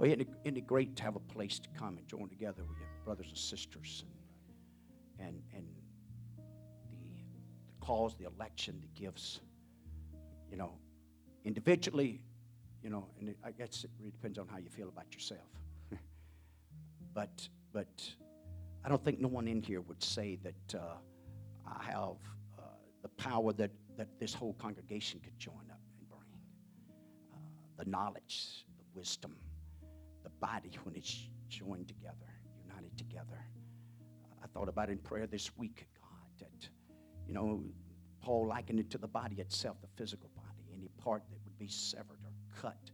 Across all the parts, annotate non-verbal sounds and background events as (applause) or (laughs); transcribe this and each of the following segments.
Well, isn't it, isn't it great to have a place to come and join together with your brothers and sisters and, and, and the, the cause, the election, the gifts, you know, individually, you know, and it, I guess it really depends on how you feel about yourself. (laughs) but, but I don't think no one in here would say that uh, I have uh, the power that, that this whole congregation could join up and bring. Uh, the knowledge, the wisdom, body when it's joined together, united together. I thought about it in prayer this week, God, that, you know, Paul likened it to the body itself, the physical body. Any part that would be severed or cut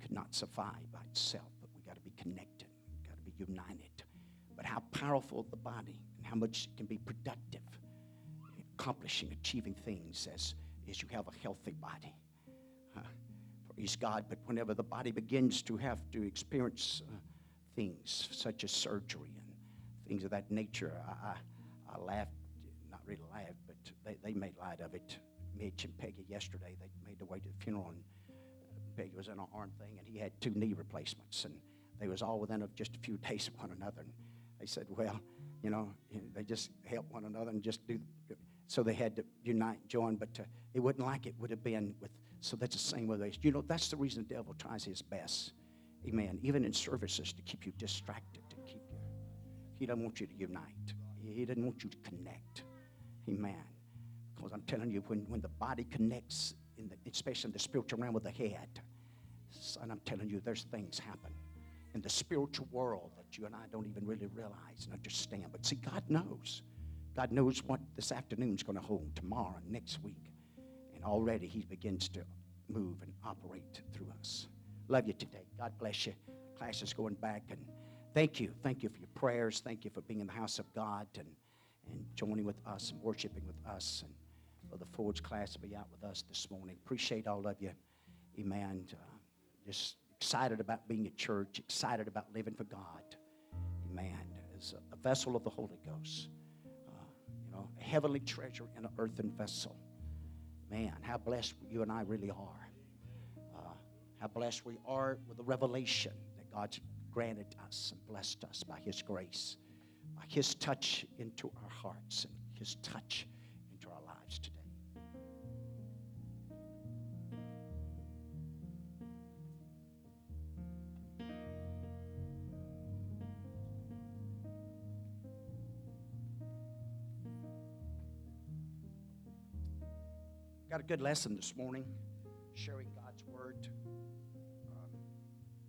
could not survive by itself, but we got to be connected, got to be united. But how powerful the body and how much it can be productive, accomplishing, achieving things as, as you have a healthy body. Praise God. But whenever the body begins to have to experience uh, things such as surgery and things of that nature, I, I, I laughed, not really laughed, but they, they made light of it. Mitch and Peggy yesterday, they made their way to the funeral, and Peggy was in an arm thing, and he had two knee replacements, and they was all within a, just a few (laughs) days of one another. And they said, well, you know, they just help one another and just do. So they had to unite, join, but uh, it wasn't like it would have been with. So that's the same us. You know, that's the reason the devil tries his best. Amen. Even in services to keep you distracted, to keep you. He doesn't want you to unite. He doesn't want you to connect. Amen. Because I'm telling you, when, when the body connects, in the, especially in the spiritual realm with the head, son, I'm telling you, there's things happen in the spiritual world that you and I don't even really realize and understand. But see, God knows. God knows what this afternoon's going to hold tomorrow and next week. And already He begins to move and operate through us. Love you today. God bless you. Class is going back. And thank you. Thank you for your prayers. Thank you for being in the house of God and, and joining with us and worshiping with us. And for the Forge class to be out with us this morning. Appreciate all of you. Amen. Uh, just excited about being at church, excited about living for God. Amen. As a vessel of the Holy Ghost, uh, you know, a heavenly treasure in an earthen vessel. Man, how blessed you and I really are. Uh, how blessed we are with the revelation that God's granted us and blessed us by His grace, by His touch into our hearts and His touch into our lives today. Got a good lesson this morning, sharing God's Word. Um,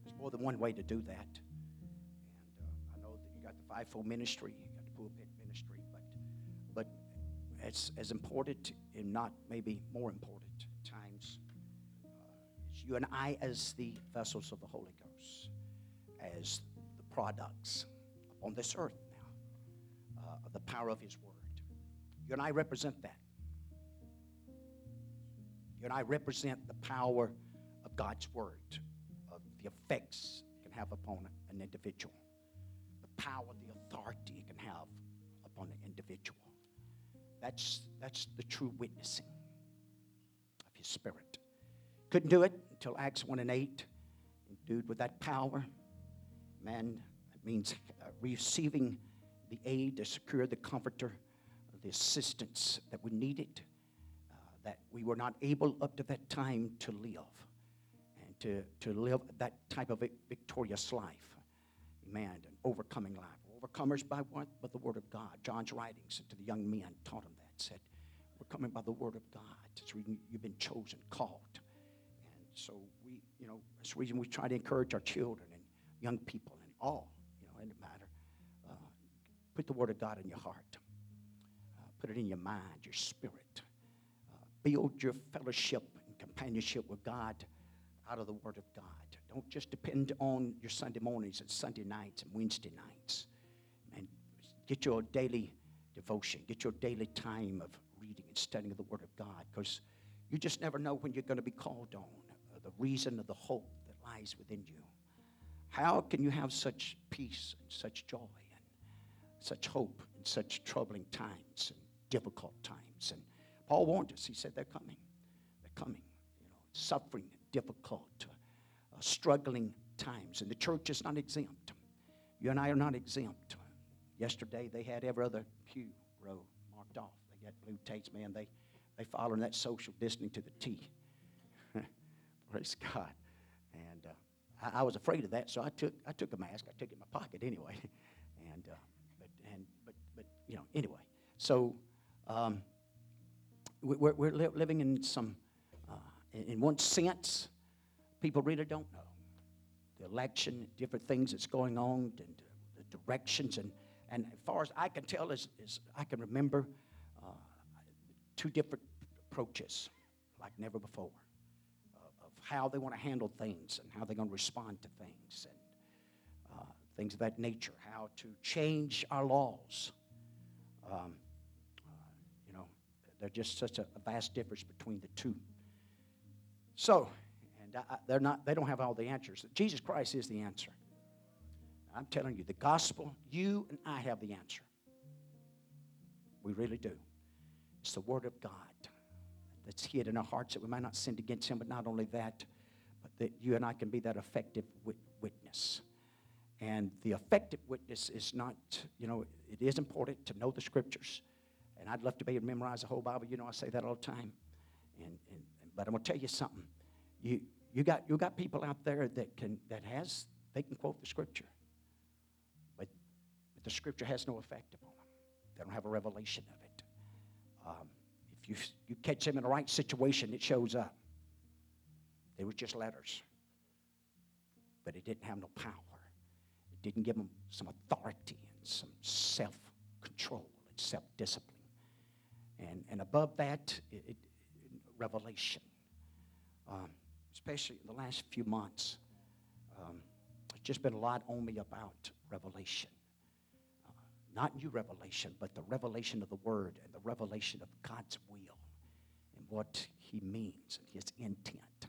there's more than one way to do that. And uh, I know that you got the fivefold ministry, you got the pulpit ministry, but, but it's as important, and not maybe more important times, uh, is you and I as the vessels of the Holy Ghost, as the products on this earth now uh, of the power of His Word. You and I represent that. You and I represent the power of God's Word, of the effects it can have upon an individual, the power, the authority it can have upon an individual. That's, that's the true witnessing of His Spirit. Couldn't do it until Acts 1 and 8. Endued with that power, man, that means uh, receiving the aid, the secure, the comforter, the assistance that we needed that we were not able up to that time to live and to, to live that type of victorious life. Amen. An overcoming life. Overcomers by what? By the Word of God. John's writings to the young men taught him that. Said, We're coming by the Word of God. It's you've been chosen, called. And so we, you know, that's the reason we try to encourage our children and young people and all, you know, in matter. Uh, put the Word of God in your heart. Uh, put it in your mind, your spirit build your fellowship and companionship with God out of the Word of God. Don't just depend on your Sunday mornings and Sunday nights and Wednesday nights. And get your daily devotion, get your daily time of reading and studying of the Word of God because you just never know when you're going to be called on, uh, the reason of the hope that lies within you. How can you have such peace and such joy and such hope in such troubling times and difficult times? And Paul warned us. He said, They're coming. They're coming. You know, suffering, difficult, uh, struggling times, and the church is not exempt. You and I are not exempt. Yesterday, they had every other pew row marked off. They got blue tapes, man. They, they following that social distancing to the T. (laughs) Praise God. And uh, I, I, was afraid of that, so I took, I took a mask. I took it in my pocket anyway. (laughs) and, uh, but, and, but, but, you know, anyway. So um, we're, we're living in some, uh, in one sense, people really don't know. The election, different things that's going on, and the directions. And, and as far as I can tell, is, is I can remember uh, two different approaches like never before uh, of how they want to handle things and how they're going to respond to things and uh, things of that nature, how to change our laws. Um, there's just such a, vast difference between the two. So, and I, they're not, they don't have all the answers. Jesus Christ is the answer. I'm telling you, the gospel, you and I have the answer. We really do. It's the Word of God that's hid in our hearts that we might not sin against Him, but not only that, but that you and I can be that effective witness. And the effective witness is not, you know, it is important to know the Scriptures. And I'd love to be able to memorize the whole Bible. You know, I say that all the time. And, and, but I'm going to tell you something. You, you, got, you got people out there that, can, that has, they can quote the Scripture. But, but the Scripture has no effect upon them. They don't have a revelation of it. Um, if you, you catch them in the right situation, it shows up. They were just letters. But it didn't have no power. It didn't give them some authority and some self control and self discipline. And, and above that, it, it, revelation. Um, especially in the last few months, um, it's just been a lot on me about revelation. Uh, not new revelation, but the revelation of the Word and the revelation of God's will and what He means and His intent.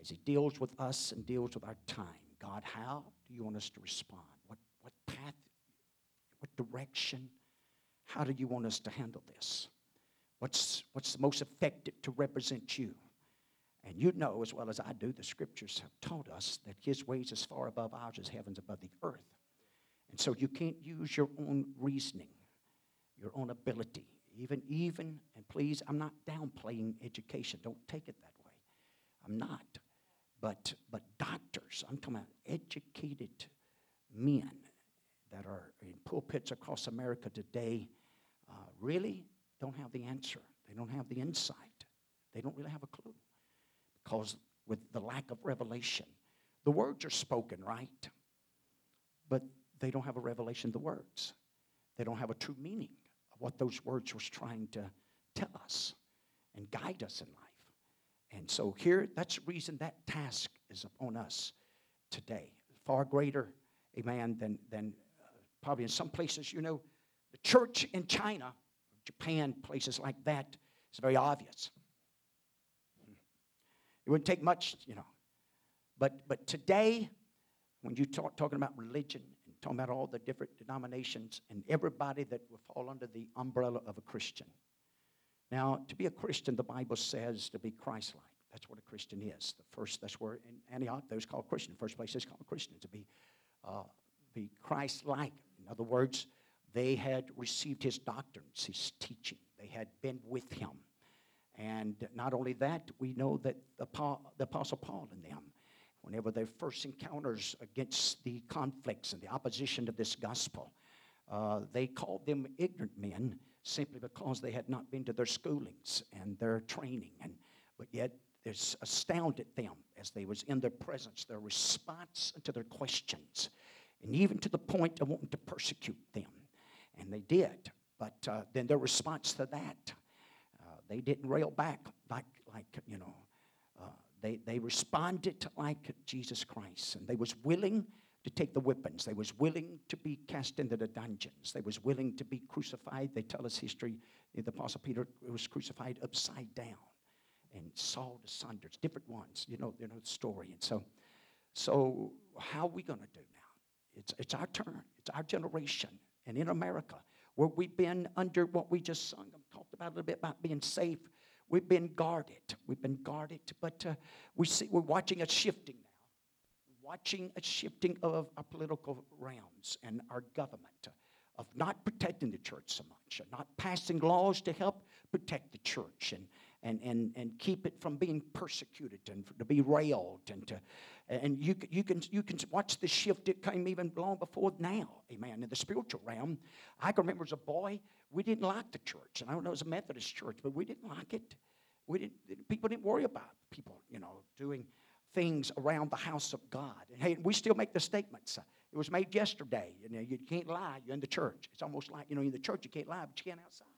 As He deals with us and deals with our time, God, how do you want us to respond? What, what path, what direction? How do you want us to handle this? What's, what's the most effective to represent you? And you know as well as I do, the scriptures have taught us that his ways is far above ours as heavens above the earth. And so you can't use your own reasoning, your own ability. Even, even, and please, I'm not downplaying education. Don't take it that way. I'm not. But, but doctors, I'm talking about educated men that are in pulpits across America today, uh, really don't have the answer. They don't have the insight. They don't really have a clue because with the lack of revelation, the words are spoken, right? But they don't have a revelation of the words. They don't have a true meaning of what those words was trying to tell us and guide us in life. And so here, that's the reason that task is upon us today. Far greater, amen, than, than uh, probably in some places, you know, the church in China Japan, places like that, it's very obvious. It wouldn't take much, you know. But, but today, when you talk talking about religion and talking about all the different denominations and everybody that will fall under the umbrella of a Christian. Now, to be a Christian, the Bible says to be Christ like. That's what a Christian is. The first, that's where in Antioch, those called Christian. The first place is called Christian, to be, uh, be Christ like. In other words, they had received his doctrines, his teaching. They had been with him. And not only that, we know that the, the Apostle Paul and them, whenever their first encounters against the conflicts and the opposition to this gospel, uh, they called them ignorant men simply because they had not been to their schoolings and their training. And, but yet, this astounded them as they was in their presence, their response to their questions, and even to the point of wanting to persecute them. And they did. But uh, then their response to that, uh, they didn't rail back like, like you know, uh, they, they responded like Jesus Christ. And they was willing to take the weapons. They was willing to be cast into the dungeons. They was willing to be crucified. They tell us history. The Apostle Peter was crucified upside down and sawed asunder. It's different ones. You know, you know the story. And so, so how are we going to do now? It's, it's our turn. It's our generation and in America, where we've been under what we just sung, I talked about a little bit about being safe. We've been guarded. We've been guarded, but uh, we see we're watching a shifting now. watching a shifting of our political realms and our government, of not protecting the church so much, not passing laws to help protect the church and, and, and, and keep it from being persecuted and to be railed and to and you, you can you can watch the shift it came even long before now amen in the spiritual realm. I can remember as a boy we didn't like the church and i don't know it was a methodist church but we didn't like it. We didn't people didn't worry about people you know doing things around the house of god. And hey we still make the statements uh, it was made yesterday you know you can't lie you're in the church. It's almost like you know in the church you can't lie but you can't outside.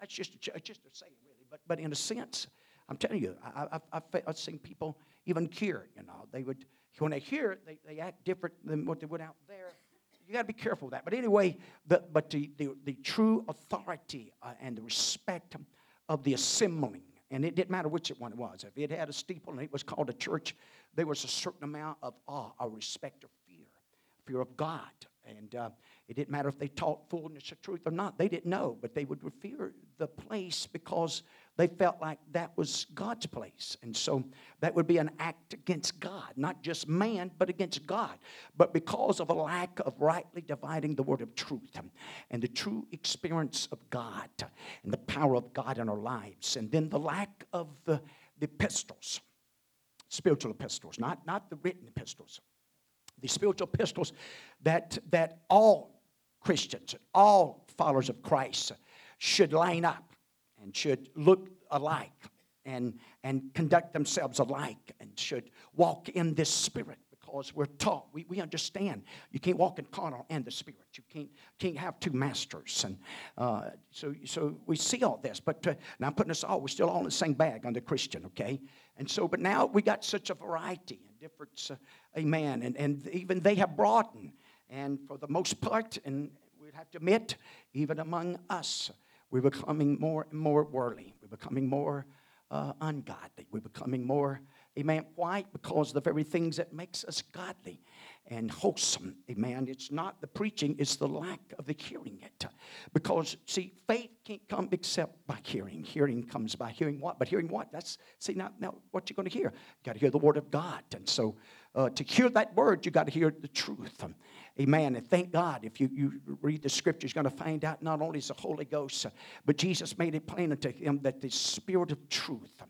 That's just a, just a saying but but in a sense i'm telling you I, have I've, seen people even here, you know. They would, when they hear it, they, they act different than what they would out there. You got to be careful of that. But anyway, the, but the, the, the true authority uh, and the respect of the assembling, and it didn't matter which one it was. If it had a steeple and it was called a church, there was a certain amount of awe, a respect, or fear, fear of God. And uh, it didn't matter if they taught fullness of truth or not. They didn't know, but they would fear the place because they felt like that was God's place. And so that would be an act against God, not just man, but against God. But because of a lack of rightly dividing the word of truth and the true experience of God and the power of God in our lives, and then the lack of the, the epistles, spiritual epistles, not, not the written epistles, the spiritual epistles that, that all Christians, all followers of Christ should line up and should look alike and, and conduct themselves alike and should walk in this spirit because we're taught, we, we understand you can't walk in carnal and the spirit. You can't, can't have two masters. And uh, so, so we see all this. But uh, now I'm putting us all, we're still all in the same bag under Christian, okay? And so, but now we got such a variety and difference, uh, amen. And, and even they have broadened. And for the most part, and we'd have to admit, even among us, we're becoming more and more worldly. We're becoming more uh, ungodly. We're becoming more, amen. Why? Because the very things that makes us godly and wholesome, amen. It's not the preaching, it's the lack of the hearing it. Because, see, faith can't come except by hearing. Hearing comes by hearing what? But hearing what? That's, see, now, now what you're going to hear? You got to hear the word of God. And so uh, to hear that word, you got to hear the truth. Amen. And thank God, if you, you read the scriptures, you're going to find out not only is the Holy Ghost, but Jesus made it plain unto him that the Spirit of truth.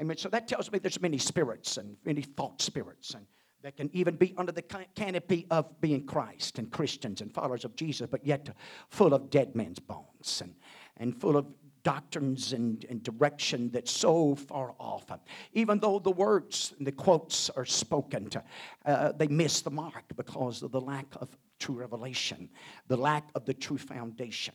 Amen. So that tells me there's many spirits and many thought spirits and that can even be under the canopy of being Christ and Christians and followers of Jesus, but yet full of dead men's bones and, and full of doctrines and, and direction that's so far off. Even though the words and the quotes are spoken, to, uh, they miss the mark because of the lack of true revelation, the lack of the true foundation.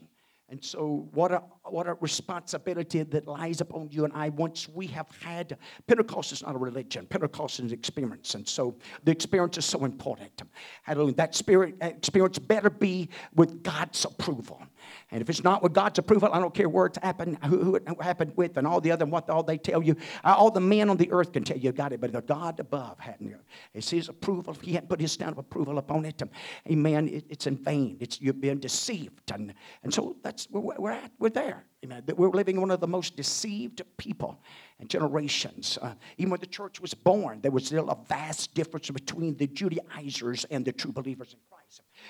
And so, what a, what a responsibility that lies upon you and I once we have had. Pentecost is not a religion, Pentecost is an experience. And so, the experience is so important. Hallelujah. That spirit experience better be with God's approval. And if it's not with God's approval, I don't care where it's happened, who, it happened with, and all the other, and what all they tell you. All the men on the earth can tell you got it, but the God above hadn't. It's His approval. He hadn't put His stamp of approval upon it. Amen. It, it's in vain. It's you've been deceived, and and so that's where we're at. We're there. Amen. We're living one of the most deceived people and generations. Uh, even when the church was born, there was still a vast difference between the Judaizers and the true believers in Christ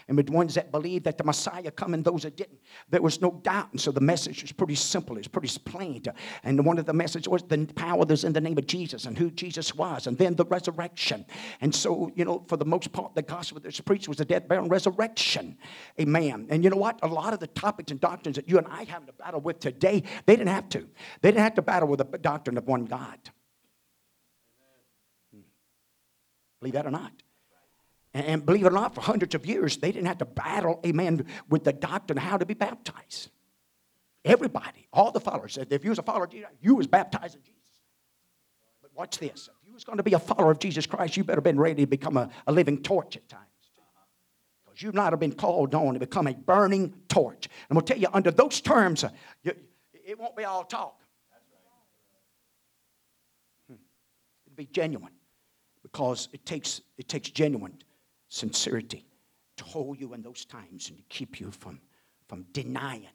and the ones that believed that the Messiah come and those that didn't. There was no doubt. And so the message was pretty simple. It's pretty plain. And one of the messages was the power that's in the name of Jesus and who Jesus was. And then the resurrection. And so, you know, for the most part, the gospel that's preached was the death, burial, and resurrection. Amen. And you know what? A lot of the topics and doctrines that you and I have to battle with today, they didn't have to. They didn't have to battle with the doctrine of one God. Hmm. Believe that or not. And believe it or not, for hundreds of years, they didn't have to battle, amen, with the doctrine of how to be baptized. Everybody, all the followers, if you was a follower of Jesus, you was baptized in Jesus. But watch this. If you was going to be a follower of Jesus Christ, you better been ready to become a, a living torch at times. Because you might have been called on to become a burning torch. And I'm going to tell you, under those terms, uh, you, it won't be all talk. Hmm. It'll be genuine because it takes, it takes genuine sincerity to hold you in those times and to keep you from, from denying.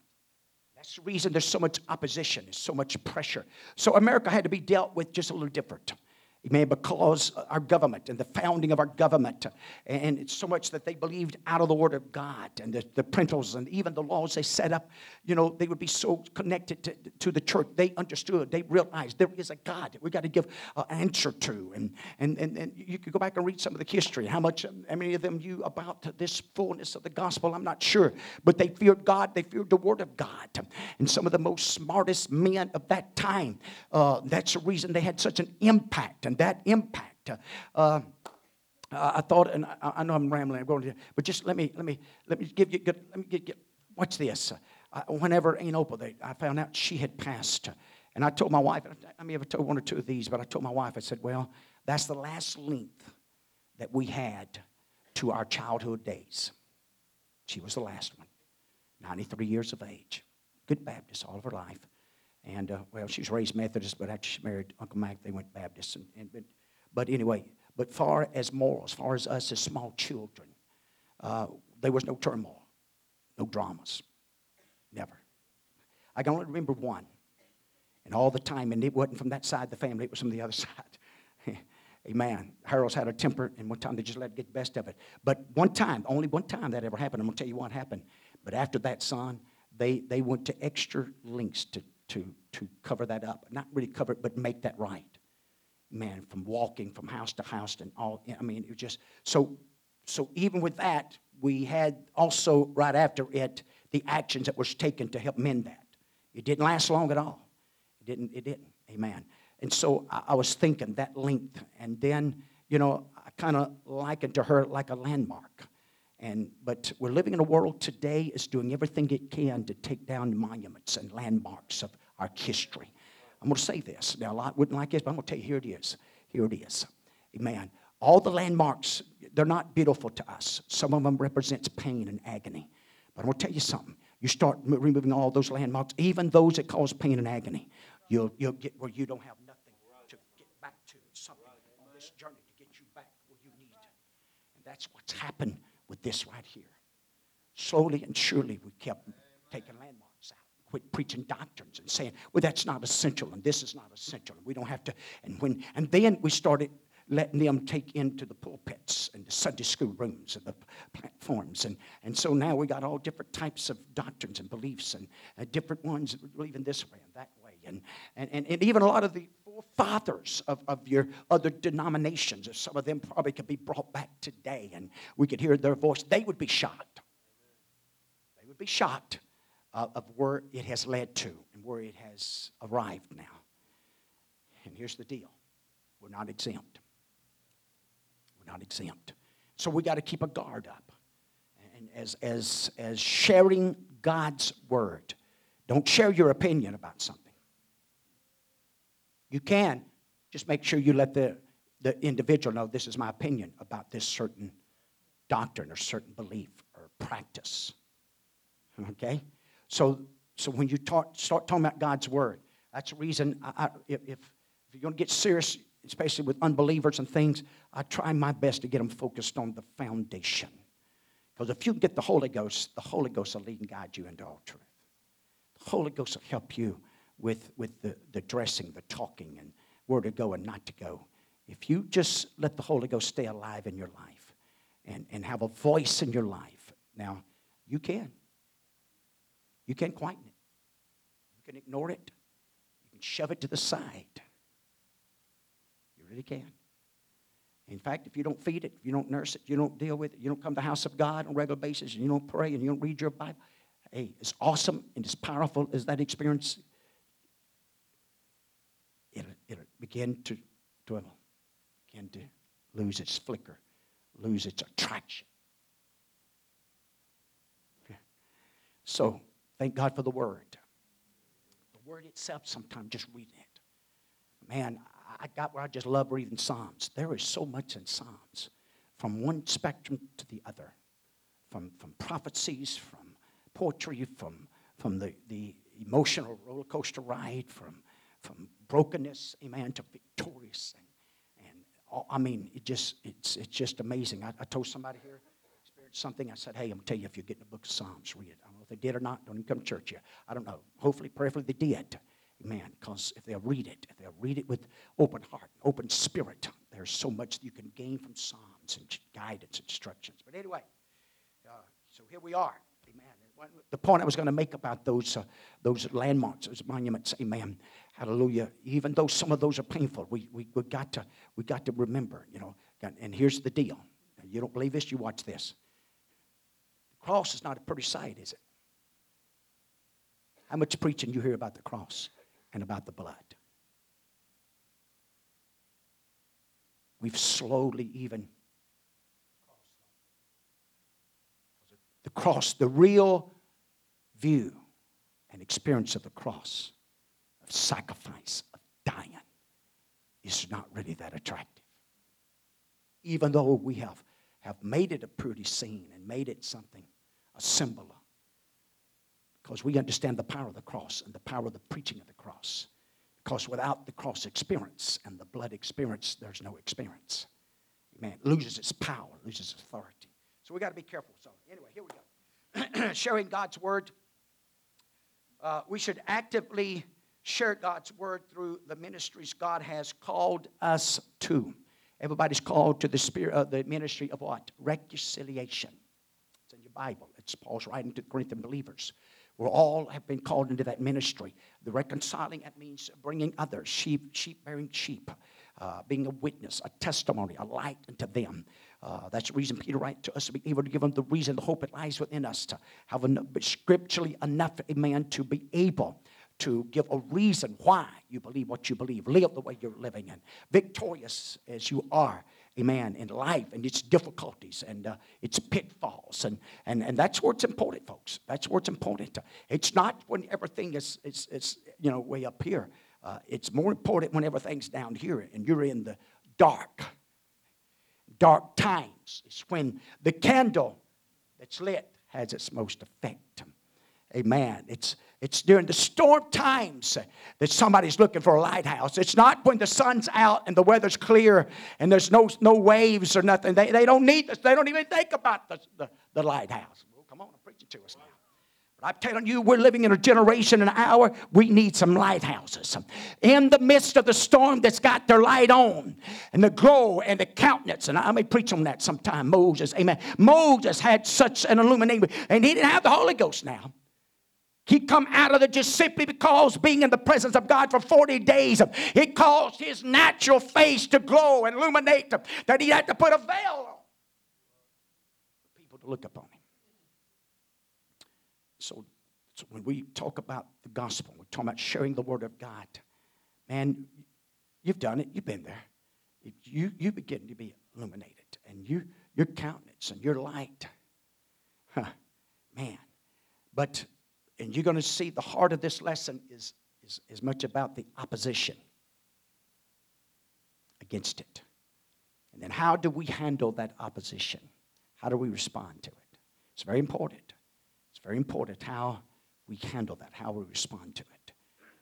That's the reason there's so much opposition, there's so much pressure. So America had to be dealt with just a little different. Amen. Because our government and the founding of our government, and it's so much that they believed out of the Word of God and the, the principles and even the laws they set up, you know, they would be so connected to, to the church. They understood, they realized there is a God that we got to give an answer to. And, and, and, and you could go back and read some of the history. How much, how many of them knew about this fullness of the gospel? I'm not sure. But they feared God, they feared the Word of God. And some of the most smartest men of that time, uh, that's the reason they had such an impact and that impact. Uh, I thought, and I, I, know I'm rambling, I'm going to, but just let me let me let me give you. good, Let me get, get watch this. Uh, whenever Aunt Opal, they, I found out she had passed, and I told my wife. I may have told one or two of these, but I told my wife. I said, "Well, that's the last length that we had to our childhood days. She was the last one, 93 years of age, good Baptist all of her life." And, uh, well, she was raised Methodist, but after she married Uncle Mac, they went Baptist. And, and but, but, anyway, but far as morals, far as us as small children, uh, there was no turmoil, no dramas. Never. I can only remember one. And all the time, and it wasn't from that side of the family, it was from the other (laughs) side. Amen. Harold's had a temper, and one time they just let it get the best of it. But one time, only one time that ever happened. I'm going to tell you what happened. But after that, son, they, they went to extra lengths to to, to cover that up. Not really cover it, but make that right. Man, from walking from house to house and all, I mean, it was just, so, so even with that, we had also, right after it, the actions that was taken to help mend that. It didn't last long at all. It didn't, it didn't. Amen. And so I, I was thinking that length. And then, you know, I kind of likened to her like a landmark. And, but we're living in a world today is doing everything it can to take down monuments and landmarks of our history. I'm going to say this. Now, a lot wouldn't like this, but I'm going to tell you here it is. Here it is. Amen. All the landmarks, they're not beautiful to us. Some of them represents pain and agony. But I'm going to tell you something. You start removing all those landmarks, even those that cause pain and agony, you'll, you'll get where you don't have nothing to get back to. Something on this journey to get you back where you need. And that's what's happened with this right here. Slowly and surely, we kept taking landmarks. Quit preaching doctrines and saying, well, that's not essential and this is not essential. We don't have to. And, when, and then we started letting them take into the pulpits and the Sunday school rooms and the platforms. And, and so now we got all different types of doctrines and beliefs and uh, different ones that believe in this way and that way. And, and, and, and even a lot of the forefathers of, of your other denominations, some of them probably could be brought back today and we could hear their voice, they would be shocked. They would be shocked uh, of where it has led to and where it has arrived now. And here's the deal we're not exempt. We're not exempt. So we got to keep a guard up. And as, as, as sharing God's word, don't share your opinion about something. You can. Just make sure you let the, the individual know this is my opinion about this certain doctrine or certain belief or practice. Okay? So, so when you talk, start talking about God's word, that's the reason I, I, if, if you're going to get serious, especially with unbelievers and things, I try my best to get them focused on the foundation. Because if you get the Holy Ghost, the Holy Ghost will lead and guide you into all truth. The Holy Ghost will help you with, with the, the dressing, the talking, and where to go and not to go. If you just let the Holy Ghost stay alive in your life and, and have a voice in your life, now you can. You can't quieten it. You can ignore it. You can shove it to the side. You really can. In fact, if you don't feed it, if you don't nurse it, you don't deal with it, you don't come to the house of God on a regular basis, and you don't pray and you don't read your Bible, hey, as awesome and as powerful as that experience it'll, it'll begin to dwindle, begin to lose its flicker, lose its attraction. So, thank God for the Word. The Word itself, sometimes just reading it. Man, I got where I just love reading Psalms. There is so much in Psalms, from one spectrum to the other, from, from prophecies, from poetry, from, from the, the emotional roller coaster ride, from from brokenness, amen, to victorious. And, and all, I mean, it just, it's, it's just amazing. I, I told somebody here, experienced something. I said, hey, I'm going to tell you, if you get in the book of Psalms, read it. I they did or not. Don't even come to church yet. I don't know. Hopefully, prayerfully, they did. Amen. Because if they'll read it, if they'll read it with open heart open spirit, there's so much that you can gain from Psalms and guidance, instructions. But anyway, uh, so here we are. Amen. The point I was going to make about those, uh, those landmarks, those monuments, amen. Hallelujah. Even though some of those are painful, we, we, we, got, to, we got to remember, you know. And here's the deal. You don't believe this? You watch this. The cross is not a pretty sight, is it? How much preaching you hear about the cross and about the blood? We've slowly even the cross, the real view and experience of the cross, of sacrifice, of dying, is not really that attractive. Even though we have, have made it a pretty scene and made it something, a symbol of because we understand the power of the cross and the power of the preaching of the cross. Because without the cross experience and the blood experience, there's no experience. Amen. Loses its power, loses its authority. So we got to be careful. So, anyway, here we go. (clears throat) Sharing God's word. Uh, we should actively share God's word through the ministries God has called us to. Everybody's called to the spirit of the ministry of what? Reconciliation. It's in your Bible. It's Paul's writing to the Corinthian believers. All have been called into that ministry. The reconciling, that means bringing others, sheep, sheep bearing sheep, uh, being a witness, a testimony, a light unto them. Uh, that's the reason Peter writes to us to be able to give them the reason, the hope that lies within us, to have enough, scripturally enough, a man to be able to give a reason why you believe what you believe, live the way you're living, and victorious as you are amen, in life and its difficulties and uh, its pitfalls. And, and, and that's where it's important, folks. That's where it's important. It's not when everything is, is, is you know, way up here. Uh, it's more important when everything's down here and you're in the dark. Dark times. It's when the candle that's lit has its most effect. Amen. It's, it's during the storm times that somebody's looking for a lighthouse. It's not when the sun's out and the weather's clear and there's no, no waves or nothing. They, they don't need this. They don't even think about the, the, the lighthouse. Well, come on, I'm preaching to us now. But I'm telling you, we're living in a generation, an hour, we need some lighthouses. In the midst of the storm that's got their light on and the glow and the countenance. And I may preach on that sometime. Moses, amen. Moses had such an illumination, and he didn't have the Holy Ghost now. He come out of there just simply because being in the presence of God for 40 days, it caused his natural face to glow and illuminate that he had to put a veil on for people to look upon him. So, so when we talk about the gospel, we're talking about sharing the word of God. Man, you've done it, you've been there. You, you begin to be illuminated, and you, your countenance and your light. Huh, man. But and you're going to see the heart of this lesson is, is, is much about the opposition against it. And then how do we handle that opposition? How do we respond to it? It's very important. It's very important how we handle that, how we respond to it.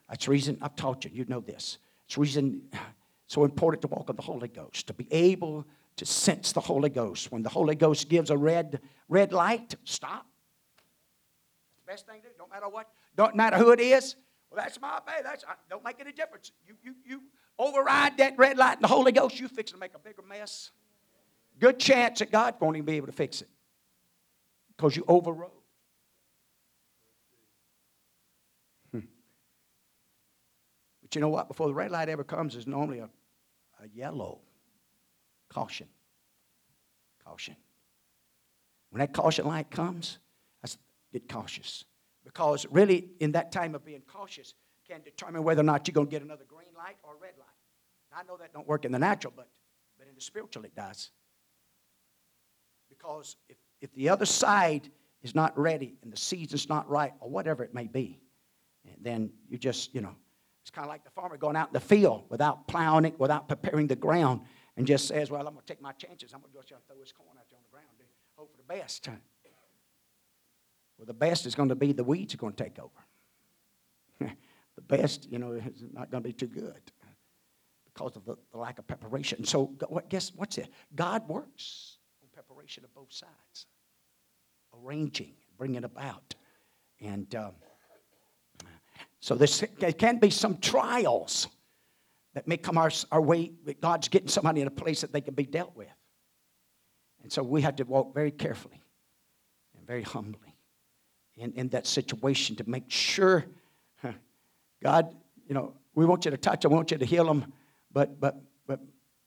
That's the reason I've taught you, you know this. It's the reason it's so important to walk in the Holy Ghost, to be able to sense the Holy Ghost. When the Holy Ghost gives a red, red light, stop best thing to do. Don't matter what, don't matter who it is. Well, that's my bad. That's I, don't make any difference. You you you override that red light and the Holy Ghost, you fix to make a bigger mess. Good chance that God won't even be able to fix it. Because you overrode. Hmm. But you know what? Before the red light ever comes, there's normally a, a yellow. Caution. Caution. When that caution light comes, get cautious. Because really, in that time of being cautious, can determine whether or not you're going to get another green light or red light. I know that don't work in the natural, but, but in the spiritual it does. Because if, if the other side is not ready and the season's not right, or whatever it may be, eh, then you just, you know, it's kind of like the farmer going out in the field without plowing it, without preparing the ground, and just says, Well, I'm going to take my chances. I'm going to go and throw this corn out there on the ground and hope for the best. Well, the best is going to be the weeds are going to take over. (laughs) the best, you know, is not going to be too good because of the, the lack of preparation. So, what, guess what's it? God works on preparation of both sides, arranging, bringing about. And um, so there can be some trials that may come our, our way, God's getting somebody in a place that they can be dealt with. And so we have to walk very carefully and very humbly in, in that situation to make sure, God, you know, we want you to touch them, we want you to heal them, but, but, but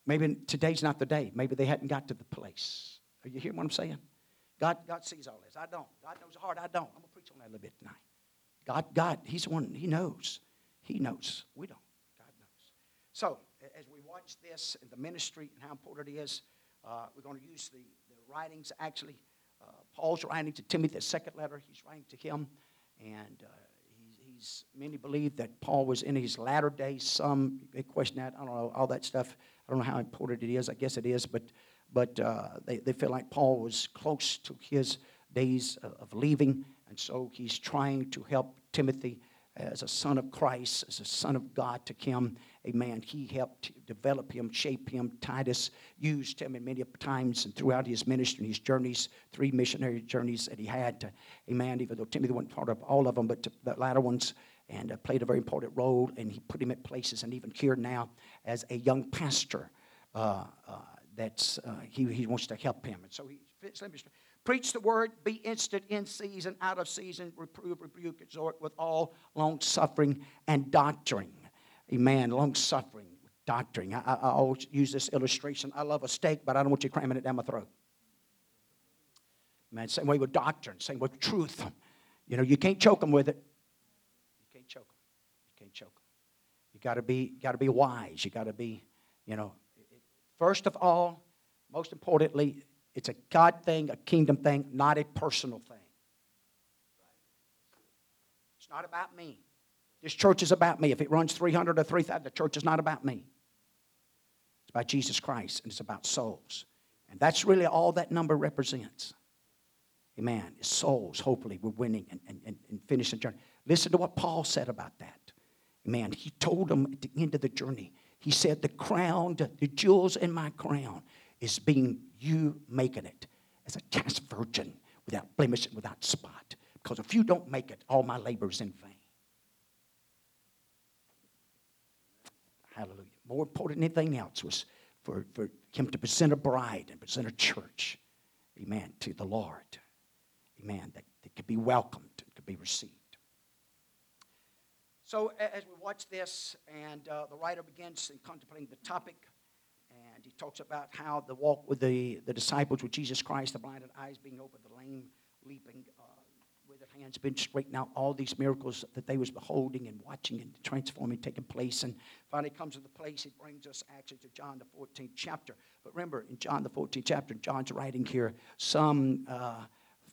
maybe today's not the day. Maybe they hadn't got to the place. Are you hearing what I'm saying? God, God sees all this. I don't. God knows the heart. I don't. I'm going to preach on that a little bit tonight. God, God, He's the one, He knows. He knows. We don't. God knows. So, as we watch this in the ministry and how important it is, uh, we're going to use the, the writings. Actually, Paul's writing to Timothy, the second letter, he's writing to him. And uh, he's, he's, many believe that Paul was in his latter days. Some they question that. I don't know, all that stuff. I don't know how important it is. I guess it is. But, but uh, they, they feel like Paul was close to his days of leaving. And so he's trying to help Timothy as a son of Christ, as a son of God to him. Amen. He helped develop him, shape him. Titus used him in many times and throughout his ministry and his journeys, three missionary journeys that he had. To, amen. Even though Timothy wasn't part of all of them, but the latter ones and uh, played a very important role. And he put him at places, and even here now as a young pastor, uh, uh, that's uh, he, he wants to help him. And so he fits Preach the word, be instant in season, out of season, reprove, rebuke, exhort with all long suffering and doctrine. Amen. Long suffering, doctrine. I, I, I, always use this illustration. I love a steak, but I don't want you cramming it down my throat. Man, same way with doctrine, same with truth. You know, you can't choke them with it. You can't choke them. You can't choke them. You got to be, got to be wise. You got to be, you know. First of all, most importantly, it's a God thing, a kingdom thing, not a personal thing. It's not about me. This church is about me. If it runs 300 or 3,000, the church is not about me. It's about Jesus Christ, and it's about souls. And that's really all that number represents. Amen. It's souls, hopefully, we're winning and, and, and, and finishing the journey. Listen to what Paul said about that. Amen. He told them at the end of the journey, he said, The crown, the jewels in my crown is being you making it as a chaste virgin without blemish and without spot. Because if you don't make it, all my labor is in vain. Hallelujah. More important than anything else was for, for him to present a bride and present a church, amen, to the Lord. Amen, that, that could be welcomed, could be received. So as we watch this, and uh, the writer begins in contemplating the topic and he talks about how the walk with the, the disciples with Jesus Christ, the blinded eyes being opened, the lame leaping, uh, withered hands being straightened out, all these miracles that they was beholding and watching and transforming taking place. And finally comes to the place, it brings us actually to John the 14th chapter. But remember, in John the 14th chapter, John's writing here some... Uh,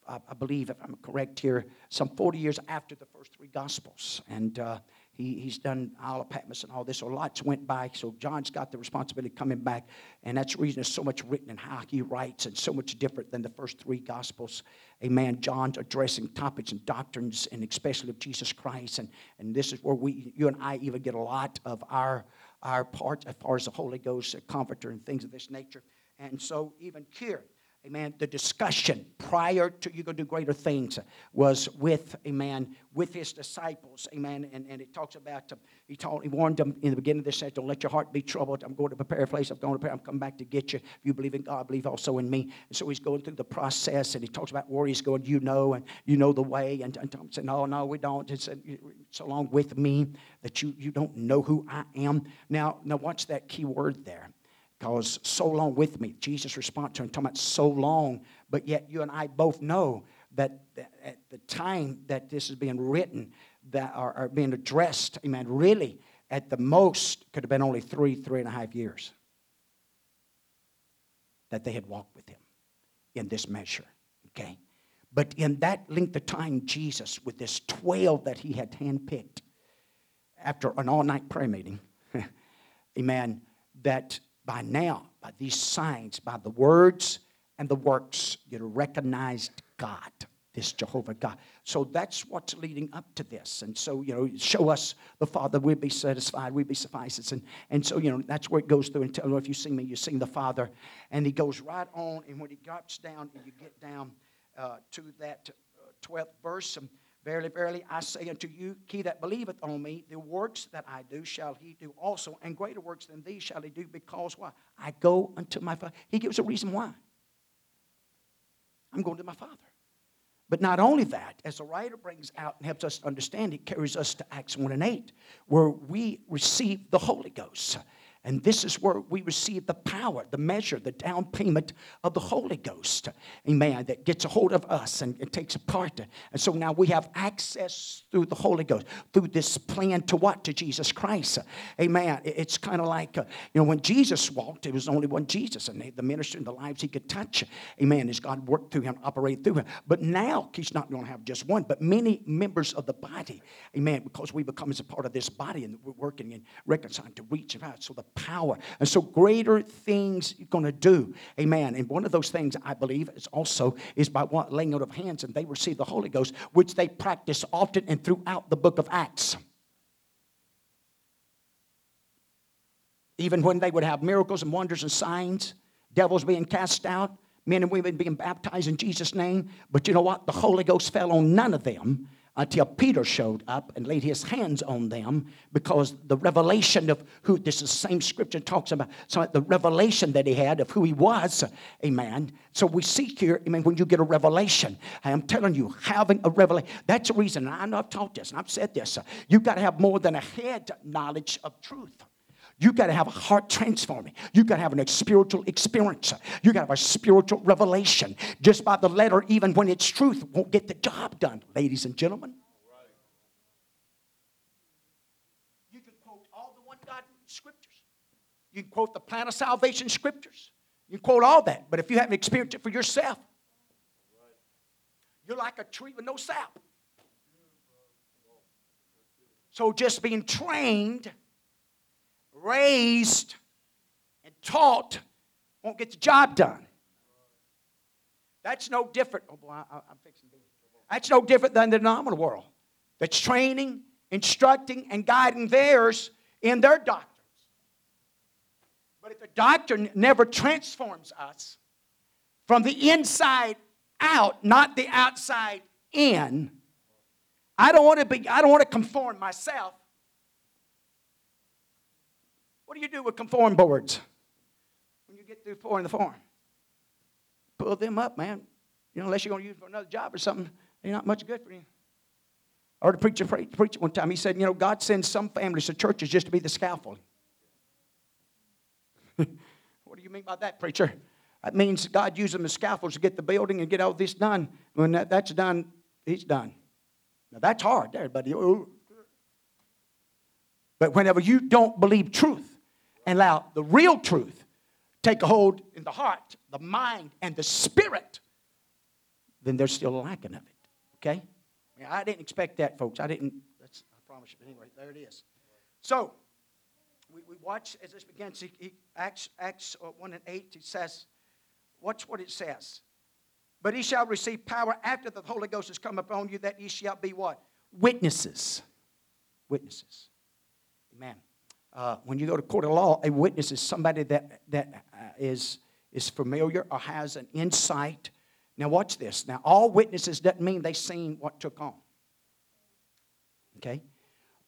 I believe, if I'm correct here, some 40 years after the first three Gospels. And uh, he, he's done Isle of Patmos and all this. So lots went by. So John's got the responsibility coming back. And that's the reason there's so much written in how he writes and so much different than the first three Gospels. Amen. John's addressing topics and doctrines and especially of Jesus Christ. And, and this is where we, you and I even get a lot of our, our part as far as the Holy Ghost, a comforter, and things of this nature. And so even here, amen, the discussion prior to you to do greater things was with, amen, with his disciples, amen. And, and it talks about, uh, he, told, he warned them in the beginning of this, said, don't let your heart be troubled. I'm going to prepare a place. I'm going to prepare. I'm coming back to get you. If you believe in God, believe also in me. And so he's going through the process and he talks about where he's going, you know, and you know the way. And, and Tom said, no, no, we don't. It's, it's along with me that you, you don't know who I am. Now, now watch that key word there because so long with me. Jesus' response to him, talking about so long, but yet you and I both know that at the time that this is being written, that are, are being addressed, amen, really, at the most, could have been only three, three and a half years that they had walked with him in this measure, okay? But in that length of time, Jesus, with this 12 that he had handpicked after an all night prayer meeting, (laughs) amen, that by now, by these signs, by the words and the works, you'd recognized God, this Jehovah God. So that's what's leading up to this. And so, you know, show us the Father, we'll be satisfied, we'll be suffices. And, and so, you know, that's where it goes through and tell, if you see me, you see the Father. And he goes right on, and when he drops down, and you get down uh, to that 12th uh, verse, um, Verily, verily, I say unto you, he that believeth on me, the works that I do shall he do also, and greater works than these shall he do, because why? I go unto my Father. He gives a reason why. I'm going to my Father. But not only that, as the writer brings out and helps us understand, it carries us to Acts 1 and 8, where we receive the Holy Ghost. And this is where we receive the power, the measure, the down payment of the Holy Ghost. Amen. That gets a hold of us and, and takes a part. And so now we have access through the Holy Ghost, through this plan to what? To Jesus Christ. Amen. It's kind of like, uh, you know, when Jesus walked, it was only one Jesus, and the ministry and the lives he could touch. Amen. As God worked through him, operated through him. But now he's not going to have just one, but many members of the body. Amen. Because we become as a part of this body and we're working and reconciling to reach out. So the power. And so greater things you're going to do. Amen. And one of those things I believe is also is by what laying out of hands and they receive the Holy Ghost, which they practice often and throughout the book of Acts. Even when they would have miracles and wonders and signs, devils being cast out, men and women being baptized in Jesus' name. But you know what? The Holy Ghost fell on none of them until Peter showed up and laid his hands on them because the revelation of who this is the same scripture talks about so the revelation that he had of who he was amen. So we see here I mean when you get a revelation i'm telling you having a revelation that's the reason i know i've taught this and i've said this you've got to have more than a head knowledge of truth you got to have a heart transforming. You got to have a spiritual experience. You got to have a spiritual revelation. Just by the letter, even when it's truth, won't get the job done, ladies and gentlemen. You can quote all the one God scriptures. You can quote the plan of salvation scriptures. You can quote all that. But if you haven't experienced it for yourself, you're like a tree with no sap. So just being trained raised and taught won't get the job done. That's no different. Oh boy, I, am fixing to That's no different than the nominal world. That's training, instructing, and guiding theirs in their doctrines. But if the doctrine never transforms us from the inside out, not the outside in, I don't want to be, I don't want to conform myself what do you do with conform boards when you get through pouring the form? Pull them up, man. You know, unless you're going to use them for another job or something, they're not much good for you. I heard a preacher preach one time. He said, you know, God sends some families to churches just to be the scaffolding. (laughs) what do you mean by that, preacher? That means God used them as scaffolds to get the building and get all this done. When that, that's done, He's done. Now that's hard there, buddy. But whenever you don't believe truth, and allow the real truth take a hold in the heart, the mind, and the spirit, then there's still a lacking of it. Okay? I didn't expect that, folks. I didn't. That's, I promise you. But anyway, there it is. So, we, we watch as this begins. He, he, Acts, Acts uh, 1 and 8, he says, watch what it says. But he shall receive power after the Holy Ghost has come upon you, that ye shall be what? Witnesses. Witnesses. Amen. Uh, when you go to court of law, a witness is somebody that, that uh, is, is familiar or has an insight. Now, watch this. Now, all witnesses doesn't mean they seen what took on. Okay?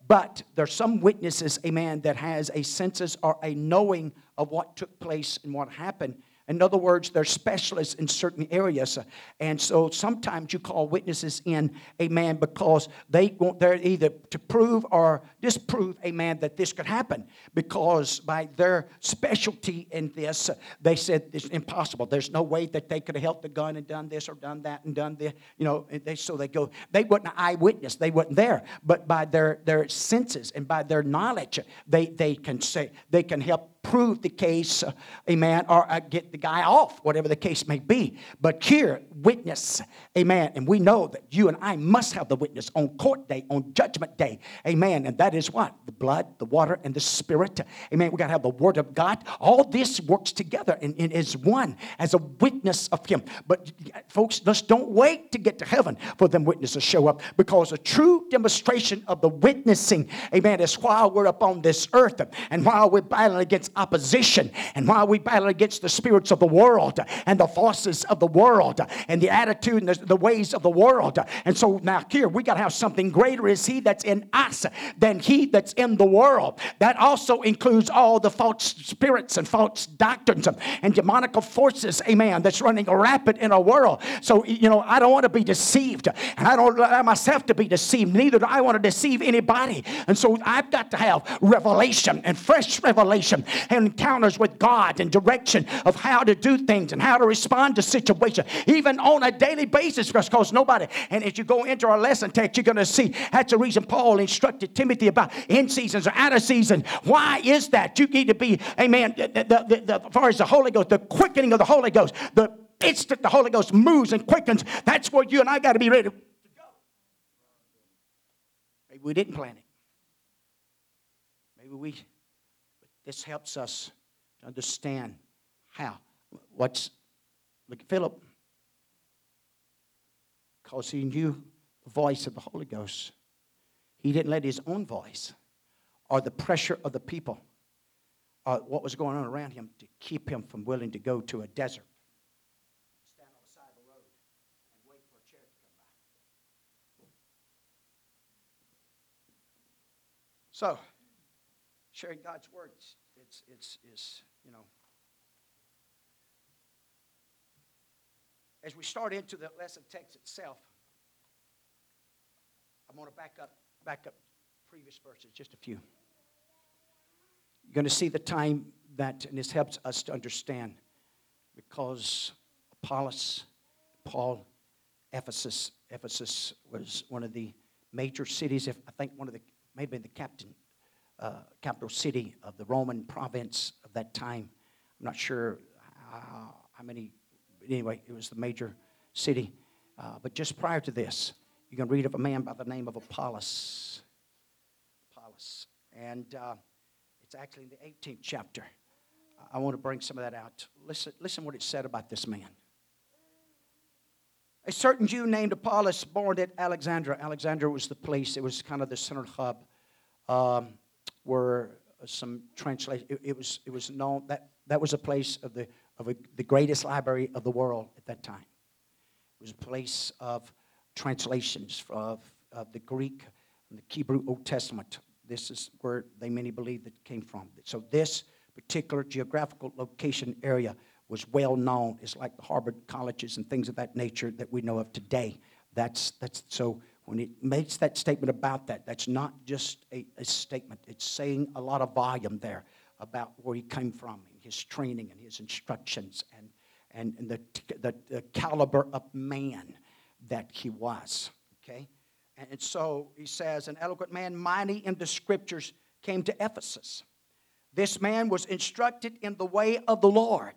But there's some witnesses, amen, that has a senses or a knowing of what took place and what happened. In other words, they're specialists in certain areas. And so sometimes you call witnesses in, amen, because they want, they're either to prove or disprove, amen, that this could happen. Because by their specialty in this, they said it's impossible. There's no way that they could have held the gun and done this or done that and done this. You know, they, so they go, they weren't an eyewitness, they weren't there. But by their, their senses and by their knowledge, they, they can say, they can help prove the case, uh, amen, or uh, get the guy off, whatever the case may be. But here, witness, amen. And we know that you and I must have the witness on court day, on judgment day, amen. And that is what? The blood, the water, and the spirit, amen. We got to have the word of God. All this works together and, and is one as a witness of Him. But folks, just don't wait to get to heaven for them witnesses to show up because a true demonstration of the witnessing, amen, is while we're upon this earth and while we're battling against opposition. And while we battle against the spirits of the world and the forces of the world and the attitude and the, the ways of the world. And so now here we got to have something greater is he that's in us than he that's in the world. That also includes all the false spirits and false doctrines and demonical forces, amen, that's running rapid in our world. So, you know, I don't want to be deceived. And I don't allow myself to be deceived. Neither do I want to deceive anybody. And so I've got to have revelation and fresh revelation and encounters with God and direction of how to do things and how to respond to situations, even on a daily basis, because nobody. And as you go into our lesson text, you're going to see that's the reason Paul instructed Timothy about in seasons or out of season. Why is that? You need to be, amen, the, the, the, as far as the Holy Ghost, the quickening of the Holy Ghost, the instant the Holy Ghost moves and quickens, that's where you and I got to be ready to go. Maybe we didn't plan it. Maybe we, this helps us to understand how. What's, look at Philip. Because he knew the voice of the Holy Ghost. He didn't let his own voice or the pressure of the people or what was going on around him to keep him from willing to go to a desert So, sharing God's word, it's, it's, it's, you know. As we start into the lesson text itself, I'm going to back up, back up previous verses, just a few. You're going to see the time that, and this helps us to understand, because Apollos, Paul, Ephesus, Ephesus was one of the major cities, if I think one of the maybe the captain, uh, capital city of the Roman province of that time. I'm not sure how, how many, anyway, it was the major city. Uh, but just prior to this, you can read of a man by the name of Apollos. Apollos. And uh, it's actually in the 18th chapter. I want to bring some of that out. Listen, listen what it said about this man. A certain Jew named Apollos, born at Alexandria. Alexandria was the place, it was kind of the center hub um, where some translation, it, it, was, it was known that that was a place of, the, of a, the greatest library of the world at that time. It was a place of translations of, of the Greek and the Hebrew Old Testament. This is where they many believe that came from. So this particular geographical location area was well known. It's like the Harvard colleges and things of that nature that we know of today. That's, that's so when it makes that statement about that, that's not just a, a, statement. It's saying a lot of volume there about where he came from, and his training and his instructions, and, and, and the, the, the caliber of man that he was. Okay? And, so he says, An eloquent man, mighty in the scriptures, came to Ephesus. This man was instructed in the way of the Lord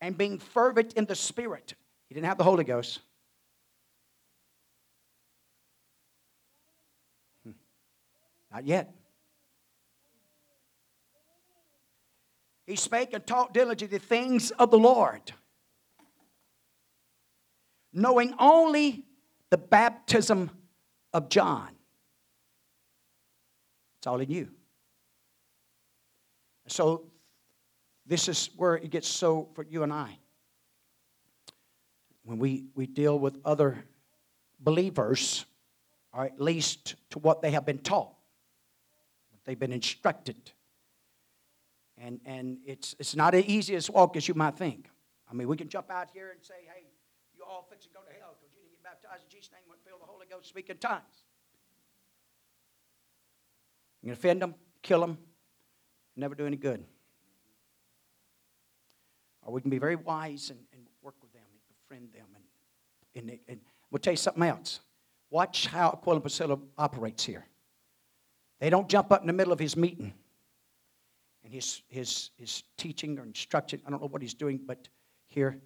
and being fervent in the Spirit. He didn't have the Holy Ghost. Hmm. Not yet. He spake and taught diligently the things of the Lord, knowing only the baptism of John. It's all he knew. So this is where it gets so for you and I. When we, we deal with other believers, or at least to what they have been taught, what they've been instructed. And, and it's, it's not as easy as walk as you might think. I mean, we can jump out here and say, hey, you all fix to go to hell because you didn't get baptized in Jesus' name and feel the Holy Ghost speak in tongues. You can offend them, kill them, never do any good. Or we can be very wise and, and work with them and befriend them. And, and, and we'll tell you something else. Watch how Aquila Priscilla operates here. They don't jump up in the middle of his meeting and his, his, his teaching or instruction. I don't know what he's doing, but here,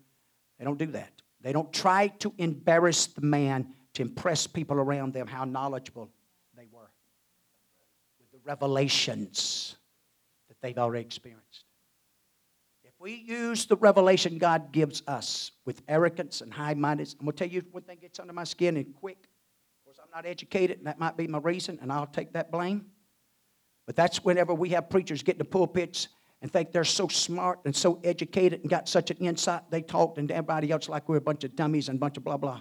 they don't do that. They don't try to embarrass the man to impress people around them how knowledgeable they were with the revelations that they've already experienced If we use the revelation God gives us with arrogance and high mindedness, I'm going to tell you one thing gets under my skin and quick. Of course, I'm not educated, and that might be my reason, and I'll take that blame. But that's whenever we have preachers get in the pulpits and think they're so smart and so educated and got such an insight. They talked and everybody else like we're a bunch of dummies and a bunch of blah blah.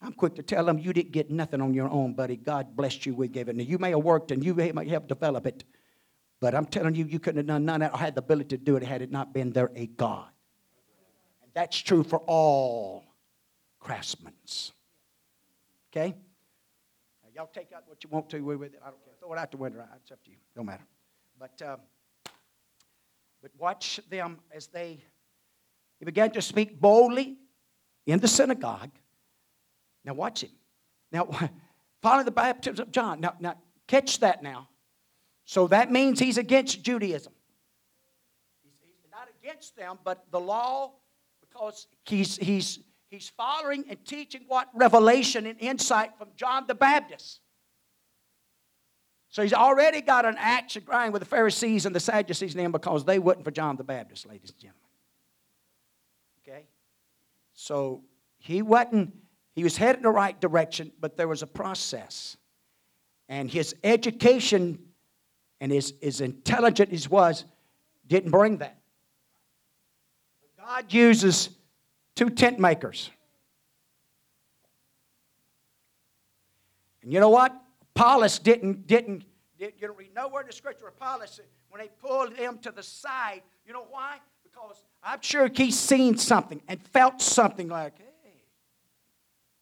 I'm quick to tell them you didn't get nothing on your own, buddy. God blessed you with giving it. You may have worked and you may have helped develop it, but I'm telling you, you couldn't have done none of that or had the ability to do it had it not been there a God. And that's true for all craftsmen. Okay? Now, y'all take out what you want to with it. I don't care. Throw it out the window. It's up to you. Don't matter. But, um, but watch them as they he began to speak boldly in the synagogue now watch him. Now, (laughs) following the baptism of John. Now, now catch that now. So that means he's against Judaism. He's, he's not against them, but the law, because he's, he's, he's following and teaching what revelation and insight from John the Baptist. So he's already got an axe grind with the Pharisees and the Sadducees him because they wouldn't for John the Baptist, ladies and gentlemen. Okay? So he wasn't he was headed in the right direction, but there was a process. And his education and his, as intelligent as was, didn't bring that. God uses two tent makers. And you know what? Apollos didn't, didn't, didn't you don't read nowhere in the scripture Apollos, when they pulled him to the side, you know why? Because I'm sure he's seen something and felt something like, hey,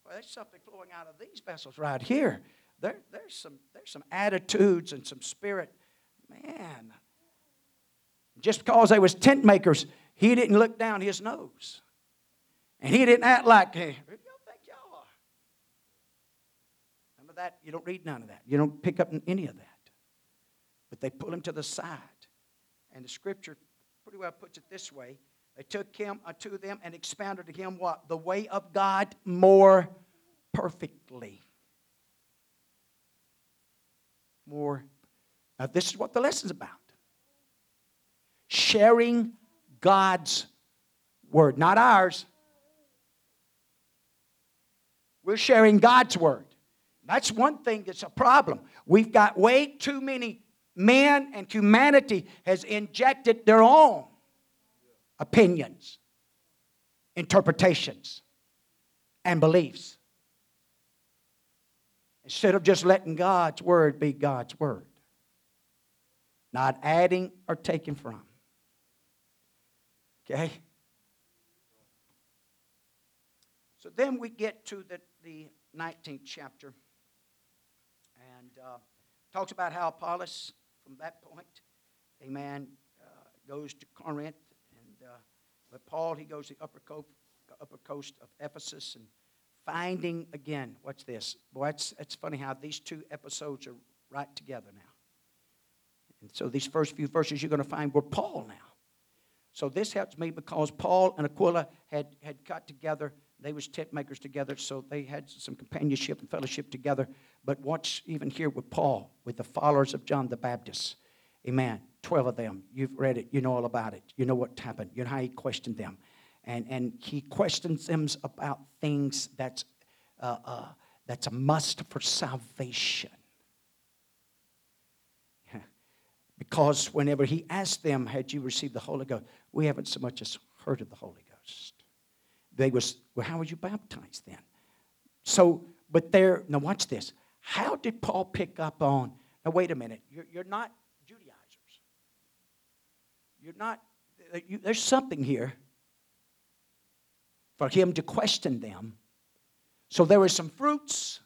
well, there's something flowing out of these vessels right here. There, there's, some, there's some attitudes and some spirit. Man, just because they was tent makers, he didn't look down his nose. And he didn't act like, hey, who y'all think y'all are? None of that, you don't read none of that. You don't pick up any of that. But they pull him to the side. And the scripture pretty well puts it this way they took him unto them and expounded to him what? The way of God more perfectly. More. Now, this is what the lesson's about sharing God's word, not ours. We're sharing God's word. That's one thing that's a problem. We've got way too many men and humanity has injected their own opinions, interpretations, and beliefs. Instead of just letting God's word be God's word, not adding or taking from. Okay? So then we get to the, the 19th chapter uh, talks about how Apollos, from that point, amen, uh, goes to Corinth and but Paul, he goes to the upper coast, upper coast of Ephesus and finding again, what's this? Boy, it's, it's funny how these two episodes are right together now. And so these first few verses you're going to find were Paul now. So this helps me because Paul and Aquila had, had got together. They was tent makers together, so they had some companionship and fellowship together. But watch even here with Paul, with the followers of John the Baptist. Amen. 12 of them. You've read it. You know all about it. You know what happened. You know how he questioned them. And, and he questions them about things that's, uh, uh, that's a must for salvation. (laughs) because whenever he asked them, Had you received the Holy Ghost? We haven't so much as heard of the Holy Ghost. They was, Well, how were you baptized then? So, but there, now watch this. How did Paul pick up on, now wait a minute, you're, you're not Judaizers. you're not, uh, you, there's something here for him to question them. So there were some fruits,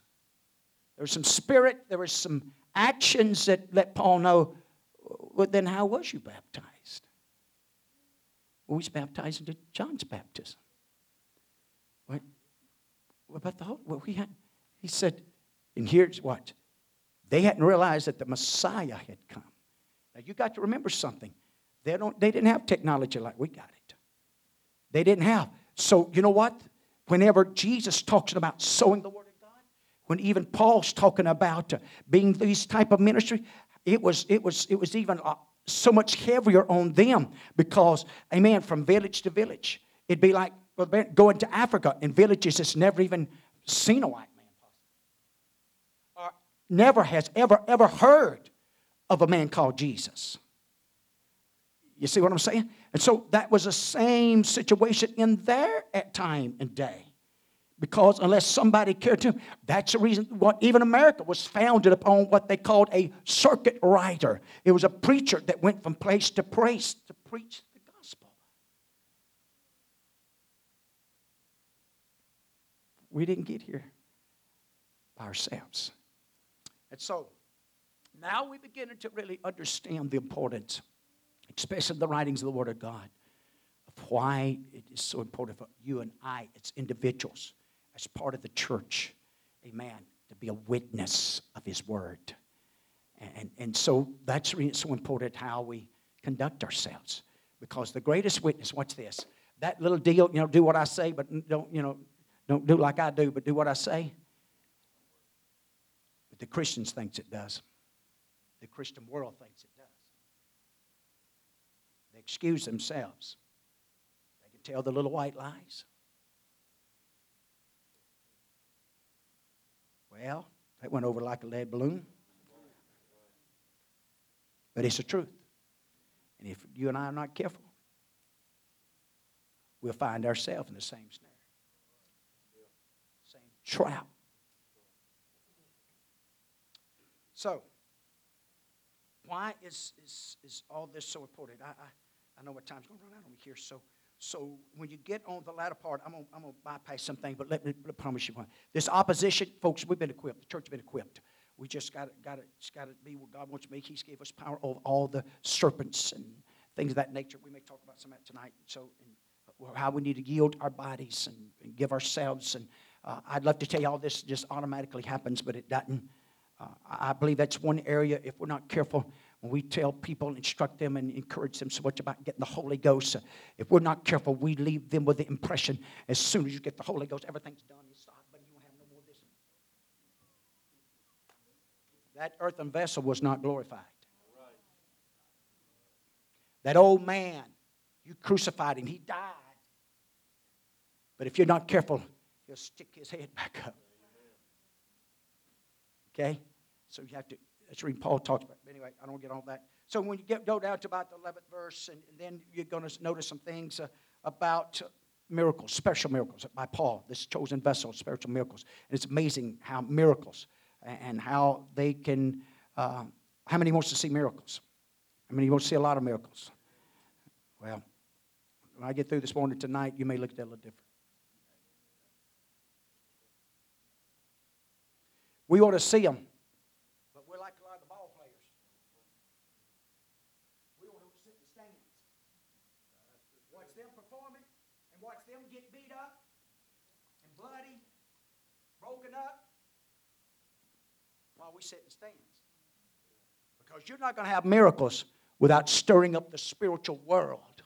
there was some spirit, there were some actions that let Paul know, well, then how was you baptized? Well, we was baptized into John's baptism. About the whole? Well, we had, he said, and here's what. They hadn't realized that the Messiah had come. Now you got to remember something. They, don't, they didn't have technology like we got it. They didn't have. So, you know what? Whenever Jesus talks about sowing the Word of God, when even Paul's talking about uh, being these type of ministry, it was, it was, it was even uh, so much heavier on them because, amen, from village to village. It'd be like going to Africa in villages that's never even seen a white man, or never has ever, ever heard of a man called Jesus. You see what I'm saying? And so that was the same situation in their time and day. Because unless somebody cared to, that's the reason what even America was founded upon what they called a circuit rider. It was a preacher that went from place to place to preach the gospel. We didn't get here by ourselves. And so now we're beginning to really understand the importance, especially the writings of the Word of God, of why it is so important for you and I as individuals as part of the church, amen, to be a witness of His Word. And, and so that's really so important how we conduct ourselves. Because the greatest witness, watch this, that little deal, you know, do what I say, but don't, you know, don't do like I do, but do what I say. But the Christians thinks it does. The Christian world thinks it does. They excuse themselves. They can tell the little white lies. Well, that went over like a lead balloon. But it's the truth. And if you and I are not careful, we'll find ourselves in the same snare, trap. So, why is, is, is all this so important? I, I, I know what time's going to run out on me here. So, so when you get on the latter part, I'm going I'm to bypass something, but let me promise you one. This opposition, folks, we've been equipped. The church has been equipped. We just got got to got to be what God wants to be. He's gave us power over all the serpents and things of that nature. We may talk about some of that tonight. So, and uh, how we need to yield our bodies and, and give ourselves. And uh, I'd love to tell you all this just automatically happens, but it doesn't. Uh, I believe that's one area, if we're not careful, when we tell people, instruct them, and encourage them so much about getting the Holy Ghost, uh, if we're not careful, we leave them with the impression as soon as you get the Holy Ghost, everything's done. That earthen vessel was not glorified. That old man, you crucified him, he died. But if you're not careful, he'll stick his head back up. Okay? So you have to, that's what Paul talks about. But anyway, I don't get on that. So when you get, go down to about the 11th verse, and, and then you're going to notice some things uh, about miracles, special miracles by Paul, this chosen vessel, spiritual miracles. And it's amazing how miracles and how they can, uh, how many wants to see miracles? How many wants to see a lot of miracles? Well, when I get through this morning tonight, you may look at that a little different. We ought to see them But we're like a lot of the ball players. We want to sit in the stands. Watch them performing and watch them get beat up and bloody, broken up while we sit in stands. Because you're not going to have miracles without stirring up the spiritual world.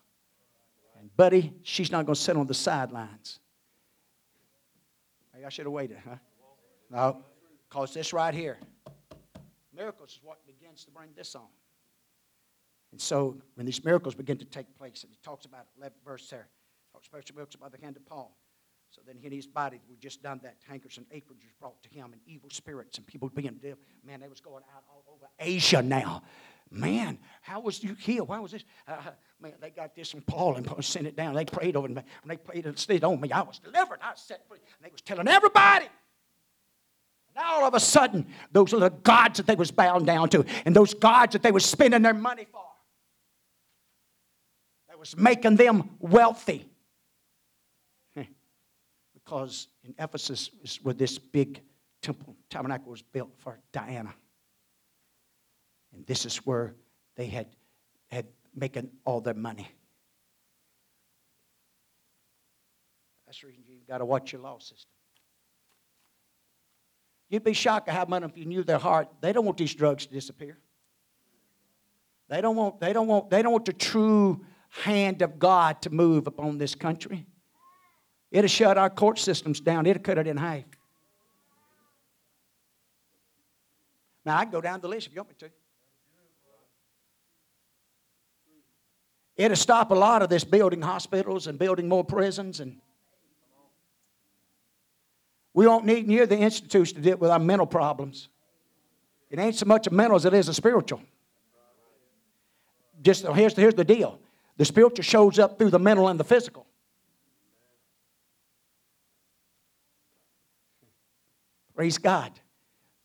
And, buddy, she's not going to sit on the sidelines. I should have waited, huh? No, because this right here, miracles is what begins to bring this on. And so when these miracles begin to take place, and he talks about 11th verse there, talks by the hand of Paul. So then in his body, we just done that. Tankers and aprons was brought to him, and evil spirits and people being dead. Man, they was going out all over Asia now. Man, how was you healed? Why was this? Uh man, they got this from Paul and Paul sent it down. They prayed over me. When they prayed and stayed on me. I was delivered. I was set free. And they was telling everybody. Now all of a sudden, those the gods that they was bound down to, and those gods that they was spending their money for. That was making them wealthy (laughs) because in Ephesus is where this big temple tabernacle was built for Diana. And this is where they had had making all their money. That's the reason you've got to watch your law system. You'd be shocked at how many if you knew their heart. They don't want these drugs to disappear. They don't want, they don't want, they don't want the true hand of God to move upon this country. Have shut our court systems down. Have cut it in half. Now, I can go down the list if you want me to. It'll stop a lot of this building hospitals and building more prisons. And we don't need near the institutes to deal with our mental problems. It ain't so much a mental as it is a spiritual. Just here's, here's the deal The spiritual shows up through the mental and the physical. Praise God.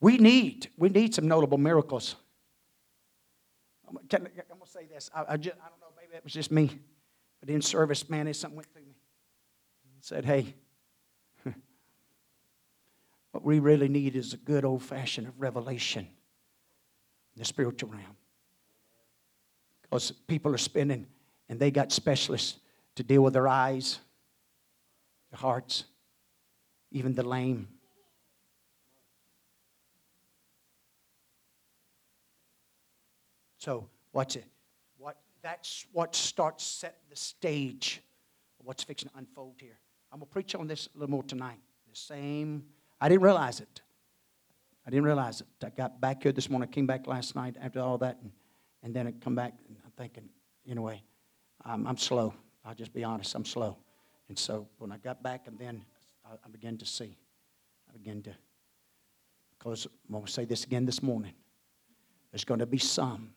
We need, we need some notable miracles. I'm, gonna, say this. I, I, just, I don't know, maybe it was just me. But in service, man, something went through me. said, hey, what we really need is a good old fashioned revelation in the spiritual realm. Because people are spending, and they got specialists to deal with their eyes, their hearts, even the lame. So, watch it. What, that's what starts set the stage of what's fixing to unfold here. I'm going to preach on this a little more tonight. The same, I didn't realize it. I didn't realize it. I got back here this morning, came back last night after all that, and, and then I come back, and I'm thinking, anyway, I'm, I'm slow. I'll just be honest, I'm slow. And so when I got back, and then I, I began to see, I began to, because I'm going to say this again this morning. There's going to be some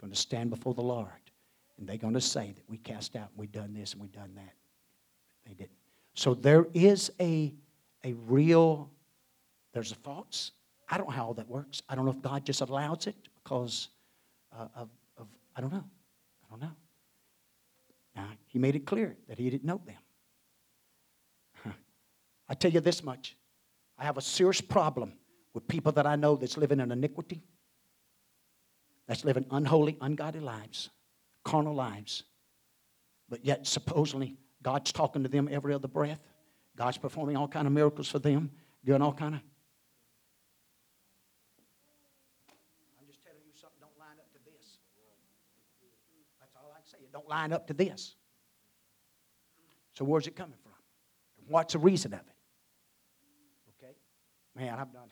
going to stand before the Lord, and they're going to say that we cast out, and we done this, and we done that. They didn't. So there is a, a real, there's a thoughts. I don't know how all that works. I don't know if God just allows it because uh, of, of, I don't know. I don't know. Now, he made it clear that he didn't know them. (laughs) I tell you this much I have a serious problem with people that I know that's living in iniquity that's living unholy, ungodly lives, carnal lives. But yet, supposedly, God's talking to them every other breath. God's performing all kind of miracles for them, doing all kind of. I'm just telling you something. Don't line up to this. That's all I can say. It don't line up to this. So where's it coming from? What's the reason of it? Okay, man, I'm done.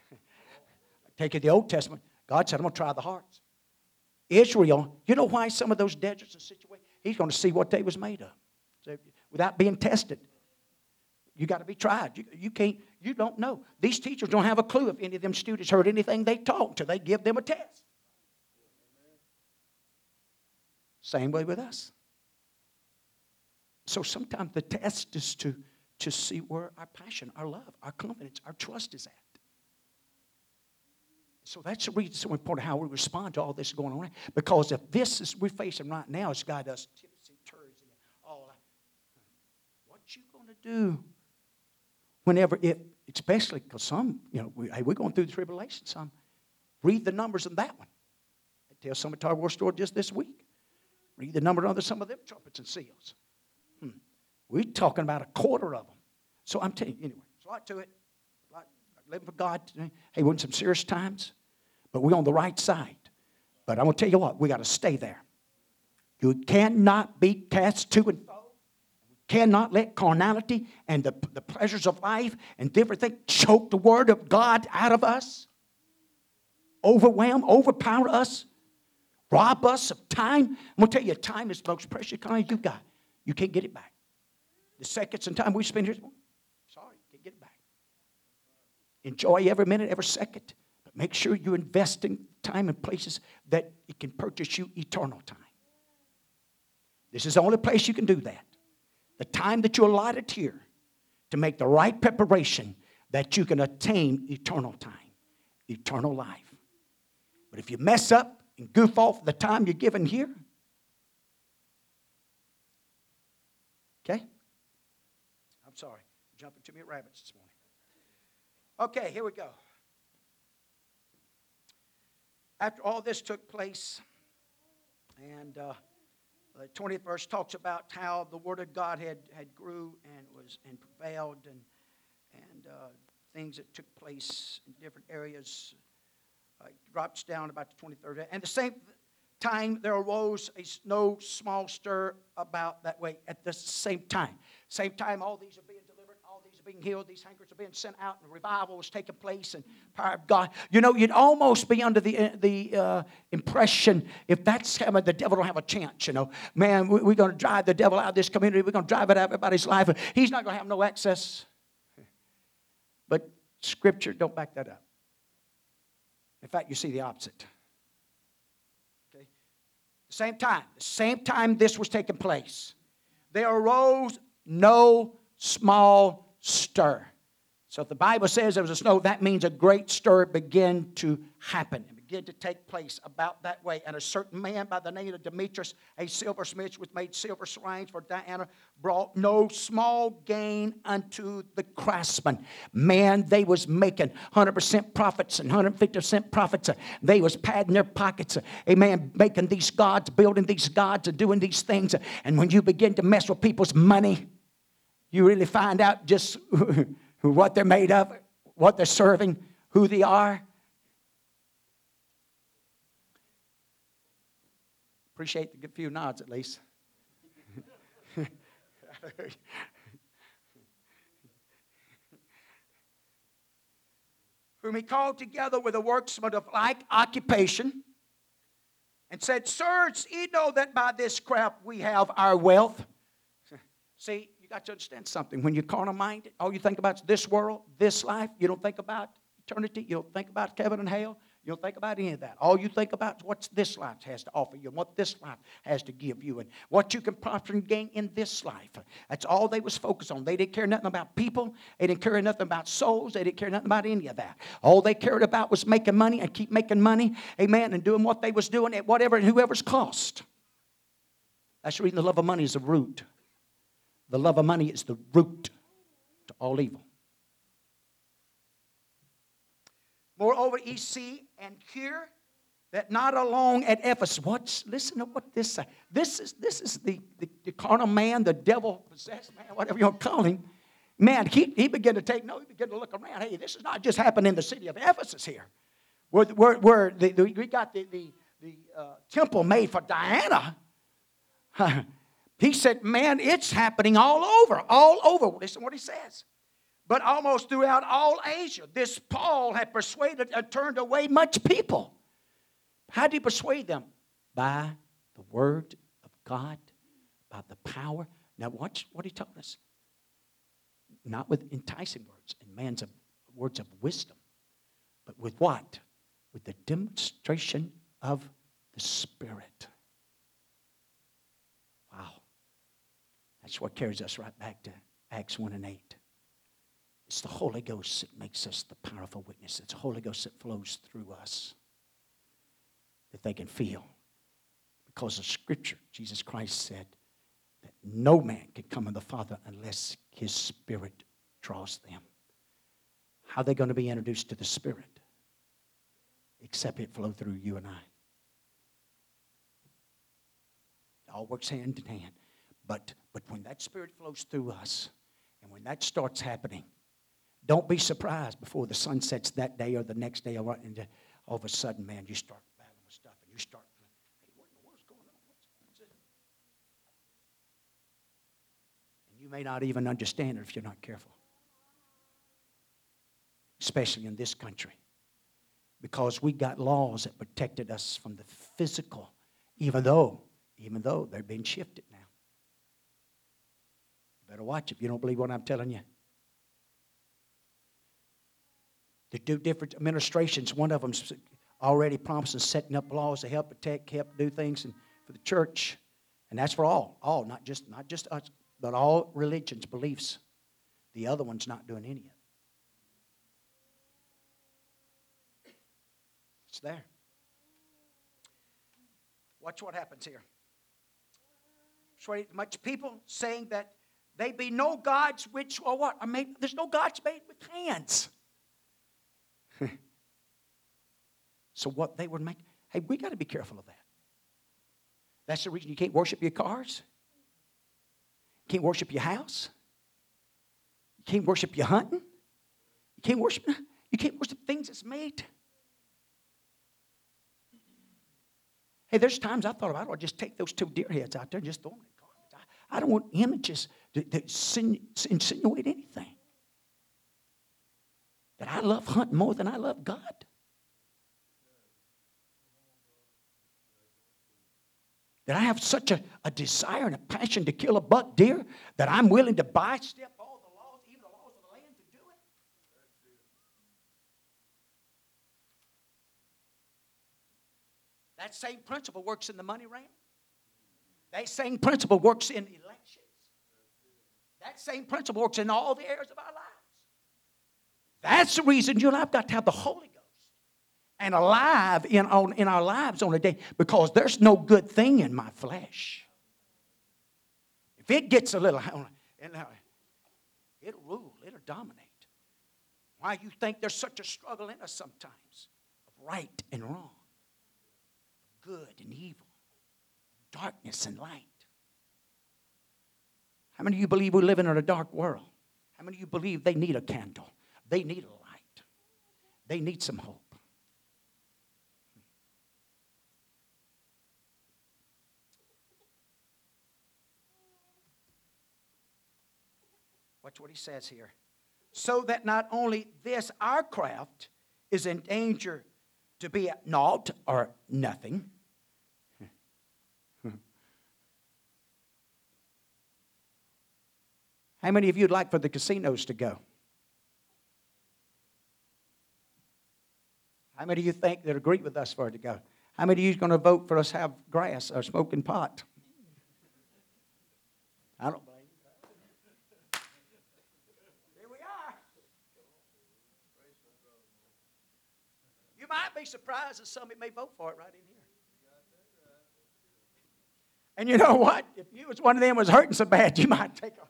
Take it the Old Testament. God said, "I'm going to try the hearts." Israel, you know why some of those deserts and situations? He's going to see what they was made of. So without being tested. You got to be tried. You, you can't, you don't know. These teachers don't have a clue if any of them students heard anything they taught until they give them a test. Same way with us. So sometimes the test is to, to see where our passion, our love, our confidence, our trust is at. So that's the reason it's so important how we respond to all this going on. Because if this is we're facing right now, it's got us tipsy turdsy and all that. What you gonna do whenever it, especially because some, you know, we, hey, we're going through the tribulation. Some read the numbers in that one. I tell some at our war store just this week. Read the number under some of them trumpets and seals. We're talking about a quarter of them. So I'm telling you, anyway, there's a lot to it. Lot, living for God. Hey, we're in some serious times but we're on the right side. But I'm going to tell you what, we got to stay there. You cannot be cast to and fro. Cannot let carnality and the, the pleasures of life and different things choke the word of God out of us, overwhelm, overpower us, rob us of time. I'm going to tell you, time is the most precious kind you got. You can't get it back. The seconds and time we spend here, sorry, can't get it back. Enjoy every minute, every second. But make sure you invest in time and places that it can purchase you eternal time. This is the only place you can do that. The time that you allotted here to make the right preparation that you can attain eternal time, eternal life. But if you mess up and goof off the time you're given here, okay? Jumping too many rabbits this morning. Okay, here we go after all this took place, and uh, the 20th verse talks about how the word of God had, had grew and was and prevailed and and uh, things that took place in different areas. Uh, drops down about the 23rd. And the same time there arose a no small stir about that way at the same time. Same time all these being healed, these handkerchiefs are being sent out, and revival was taking place, and power of God. You know, you'd almost be under the, uh, the uh, impression if that's coming, the devil don't have a chance, you know. Man, we, we're going to drive the devil out of this community. We're going to drive it out of everybody's life. He's not going to have no access. But Scripture don't back that up. In fact, you see the opposite. Okay? The same time, the same time this was taking place, there arose no small stir. So if the Bible says there was a snow, that means a great stir began to happen and began to take place about that way. And a certain man by the name of Demetrius, a silversmith, which made silver shrines for Diana, brought no small gain unto the craftsmen. Man, they was making 100% profits and 150% profits. They was padding their pockets. Amen. Making these gods, building these gods, and doing these things. And when you begin to mess with people's money, you really find out just (laughs) what they're made of, what they're serving, who they are. Appreciate the few nods at least. (laughs) Whom he called together with a worksman of like occupation and said, Sirs, ye know that by this craft we have our wealth. See, you got to understand something. When you're carnal minded, all you think about is this world, this life. You don't think about eternity. You don't think about heaven and hell. You don't think about any of that. All you think about is what this life has to offer you and what this life has to give you and what you can profit and gain in this life. That's all they was focused on. They didn't care nothing about people. They didn't care nothing about souls. They didn't care nothing about any of that. All they cared about was making money and keep making money, amen, and doing what they was doing at whatever and whoever's cost. That's the reason the love of money is the root the love of money is the root to all evil. Moreover, ye see and hear that not alone at Ephesus. What's listen to what this say. This is this is the, the, the carnal man, the devil possessed man, whatever you want to call him. Man, he, he began to take note, he began to look around. Hey, this is not just happening in the city of Ephesus here. Where, where, where the, the, we got the, the, the uh, temple made for Diana. (laughs) He said, Man, it's happening all over, all over. Listen what he says. But almost throughout all Asia, this Paul had persuaded and turned away much people. How did he persuade them? By the word of God, by the power. Now, watch what he told us. Not with enticing words and man's words of wisdom, but with what? With the demonstration of the Spirit. That's what carries us right back to Acts 1 and 8. It's the Holy Ghost that makes us the powerful witness. It's the Holy Ghost that flows through us that they can feel. Because of Scripture, Jesus Christ said that no man can come to the Father unless his Spirit draws them. How are they going to be introduced to the Spirit? Except it flow through you and I. It all works hand in hand. But, but when that Spirit flows through us, and when that starts happening, don't be surprised before the sun sets that day or the next day, and all of a sudden, man, you start battling with stuff, and you start, you may not even understand it if you're not careful, especially in this country, because we got laws that protected us from the physical, even though, even though they're being shifted. Better watch if you don't believe what I'm telling you. The two different administrations, one of them's already promising setting up laws to help protect, help do things and for the church. And that's for all, all, not just not just us, but all religions, beliefs. The other one's not doing any of it. It's there. Watch what happens here. Much people saying that they be no gods which or what? I mean, there's no gods made with hands. (laughs) so what they would make, hey, we got to be careful of that. That's the reason you can't worship your cars. You can't worship your house. You can't worship your hunting. You can't worship. You can't worship things that's made. Hey, there's times I thought about. I'll just take those two deer heads out there and just throw them in garbage. I, I don't want images that insinuate anything. That I love hunting more than I love God. That I have such a, a desire and a passion to kill a buck deer that I'm willing to buy step all the laws, even the laws of the land, to do it. That same principle works in the money realm. That same principle works in. That same principle works in all the areas of our lives. That's the reason you and I've got to have the Holy Ghost and alive in, on, in our lives on a day because there's no good thing in my flesh. If it gets a little, uh, it'll rule, it'll dominate. Why you think there's such a struggle in us sometimes of right and wrong, good and evil, darkness and light. How many of you believe we live in a dark world? How many of you believe they need a candle? They need a light. They need some hope. Watch what he says here. So that not only this, our craft, is in danger to be at naught or nothing. How many of you would like for the casinos to go? How many of you think that agree with us for it to go? How many of you are going to vote for us have grass or smoking pot? I don't blame you. Here we are. You might be surprised that some may vote for it right in here. And you know what? If you was one of them was hurting so bad, you might take a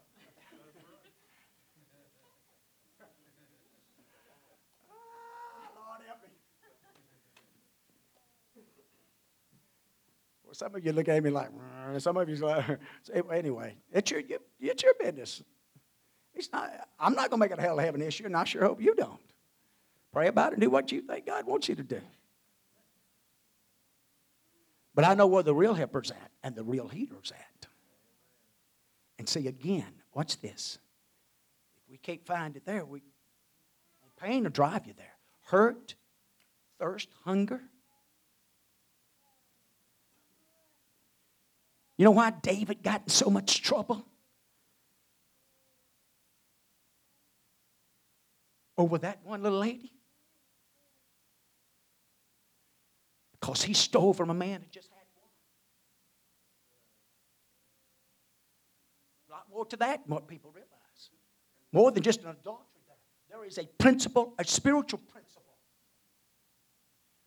Some of you look at me like, some of you (laughs) like, anyway, it's your, it's your business. It's not, I'm not going to make it a hell of an issue, and I sure hope you don't. Pray about it and do what you think God wants you to do. But I know where the real helper's at and the real healer's at. And see, again, watch this. If we can't find it there, we pain will drive you there. Hurt, thirst, hunger, You know why David got in so much trouble? Over that one little lady? Because he stole from a man that just had one. A lot more to that than what people realize. More than just an adultery. There is a principle, a spiritual principle.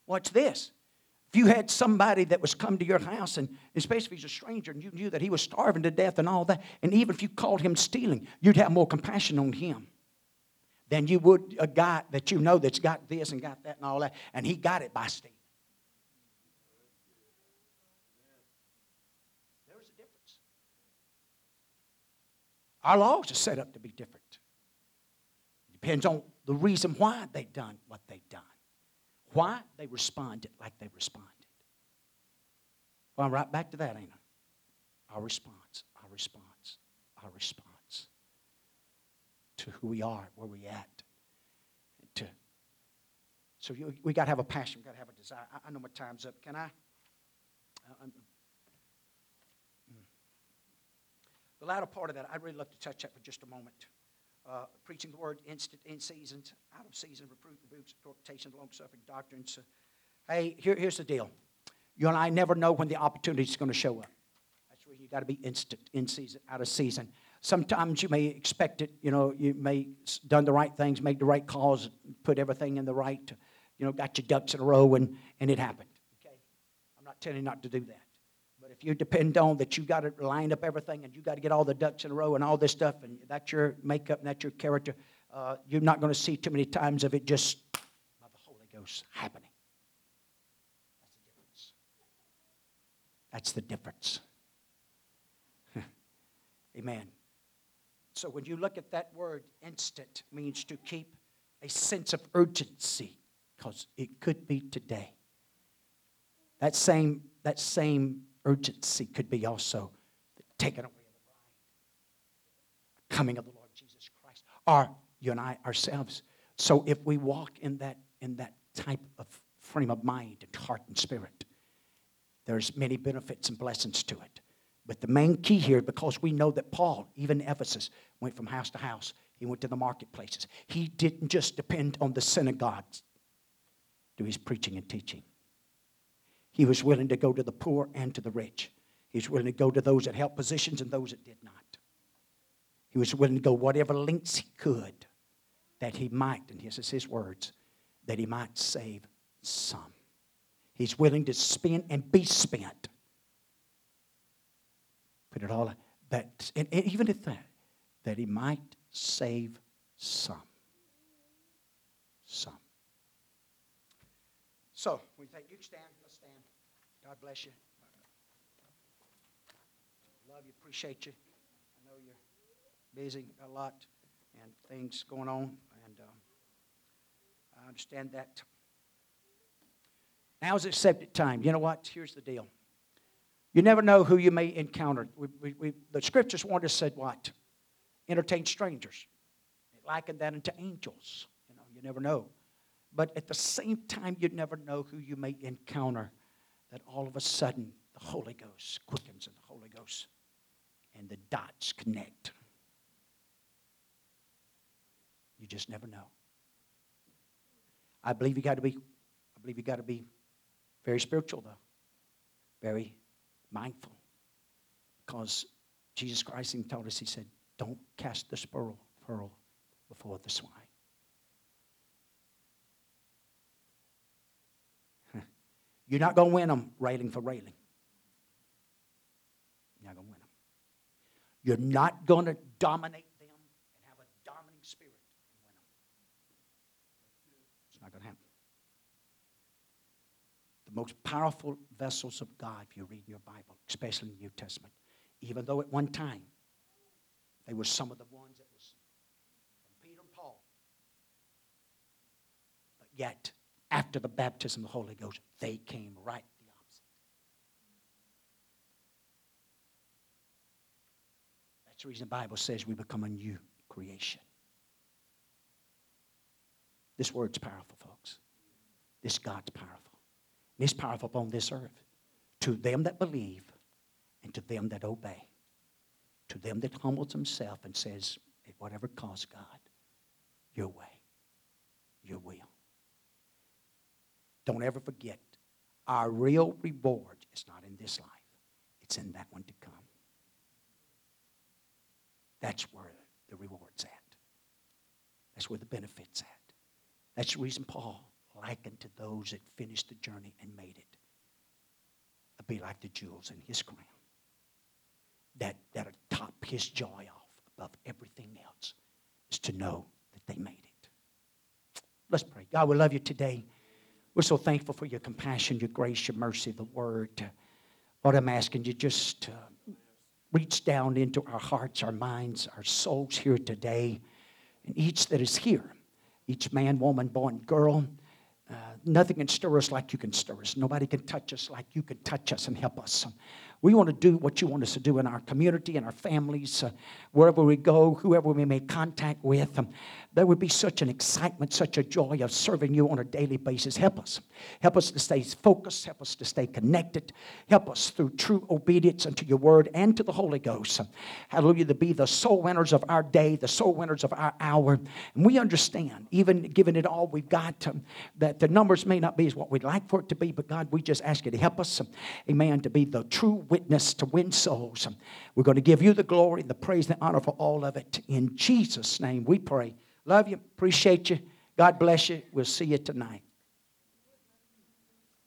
Watch this. If you had somebody that was come to your house, and especially if he's a stranger, and you knew that he was starving to death and all that, and even if you called him stealing, you'd have more compassion on him than you would a guy that you know that's got this and got that and all that, and he got it by stealing. There is a difference. Our laws are set up to be different. It depends on the reason why they've done what they've done. Why? They responded like they responded. Well, I'm right back to that, ain't I? Our response, our response, our response to who we are, where we at. To, so you, we got to have a passion, we got to have a desire. I, I, know my time's up. Can I? Uh, mm. the latter part of that, I'd really love to touch that for just a moment uh, preaching the word instant, in season, out of season, reproof, rebukes, exhortation, long suffering, doctrines. hey, here, here's the deal. You and I never know when the opportunity is going to show up. That's where you got to be instant, in season, out of season. Sometimes you may expect it. You know, you may done the right things, made the right calls, put everything in the right. You know, got your ducks in a row, and and it happened. Okay, I'm not telling you not to do that you depend on that you got to line up everything and you got to get all the ducks in a row and all this stuff and that's your makeup and that's your character, uh, you're not going to see too many times of it just by the Holy Ghost happening. That's the difference. That's the difference. (laughs) Amen. So when you look at that word, instant means to keep a sense of urgency because it could be today. That same, that same urgency could be also the taking away of the coming of the Lord Jesus Christ, or you and I ourselves. So if we walk in that in that type of frame of mind and heart and spirit, there's many benefits and blessings to it. But the main key here, because we know that Paul, even Ephesus, went from house to house. He went to the marketplaces. He didn't just depend on the synagogues to his preaching and teaching. He was willing to go to the poor and to the rich. He was willing to go to those that held positions and those that did not. He was willing to go whatever lengths he could that he might, and this is his words, that he might save some. He's willing to spend and be spent. Put it all that, and even at that, that he might save some. Some. So, we think you stand. God bless you. Love you, appreciate you. I know you're busy a lot and things going on, and um, I understand that. Now is accepted time. You know what? Here's the deal. You never know who you may encounter. We, we, we, the scriptures warned us said what? Entertain strangers. They likened that unto angels. You know, you never know. But at the same time, you never know who you may encounter. That all of a sudden the Holy Ghost quickens in the Holy Ghost, and the dots connect. You just never know. I believe you got to be. I believe you got to be very spiritual, though. Very mindful. Because Jesus Christ even told us, He said, Don't cast the pearl, pearl before the swine. You're not going to win them railing for railing. You're not going to win them. You're not going to dominate them and have a dominating spirit and win them. It's not going to happen the most powerful vessels of God, if you read your Bible, especially in the New Testament. Even though at one time they were some of the ones that was from Peter and Paul. But yet, after the baptism of the Holy Ghost, they came right the opposite. That's the reason the Bible says we become a new creation. This word's powerful, folks. This God's powerful. And it's powerful upon this earth. To them that believe and to them that obey. To them that humbles himself and says, at whatever cost, God, your way, your will. Don't ever forget, our real reward is not in this life, it's in that one to come. That's where the reward's at. That's where the benefit's at. That's the reason Paul likened to those that finished the journey and made it. Be like the jewels in his crown. That that'll top his joy off above everything else is to know that they made it. Let's pray. God, we love you today. We're so thankful for your compassion, your grace, your mercy, the word. Lord, I'm asking you just reach down into our hearts, our minds, our souls here today, and each that is here, each man, woman, boy, and girl uh, nothing can stir us like you can stir us. Nobody can touch us like you can touch us and help us. We want to do what you want us to do in our community, in our families, uh, wherever we go, whoever we make contact with. Um, there would be such an excitement, such a joy of serving you on a daily basis. Help us. Help us to stay focused. Help us to stay connected. Help us through true obedience unto your word and to the Holy Ghost. Hallelujah, to be the soul winners of our day, the soul winners of our hour. And we understand, even given it all we've got, um, that the numbers may not be as what we'd like for it to be, but God, we just ask you to help us, um, amen, to be the true witness to win souls. We're going to give you the glory, the praise, the honor for all of it. In Jesus' name we pray. Love you. Appreciate you. God bless you. We'll see you tonight.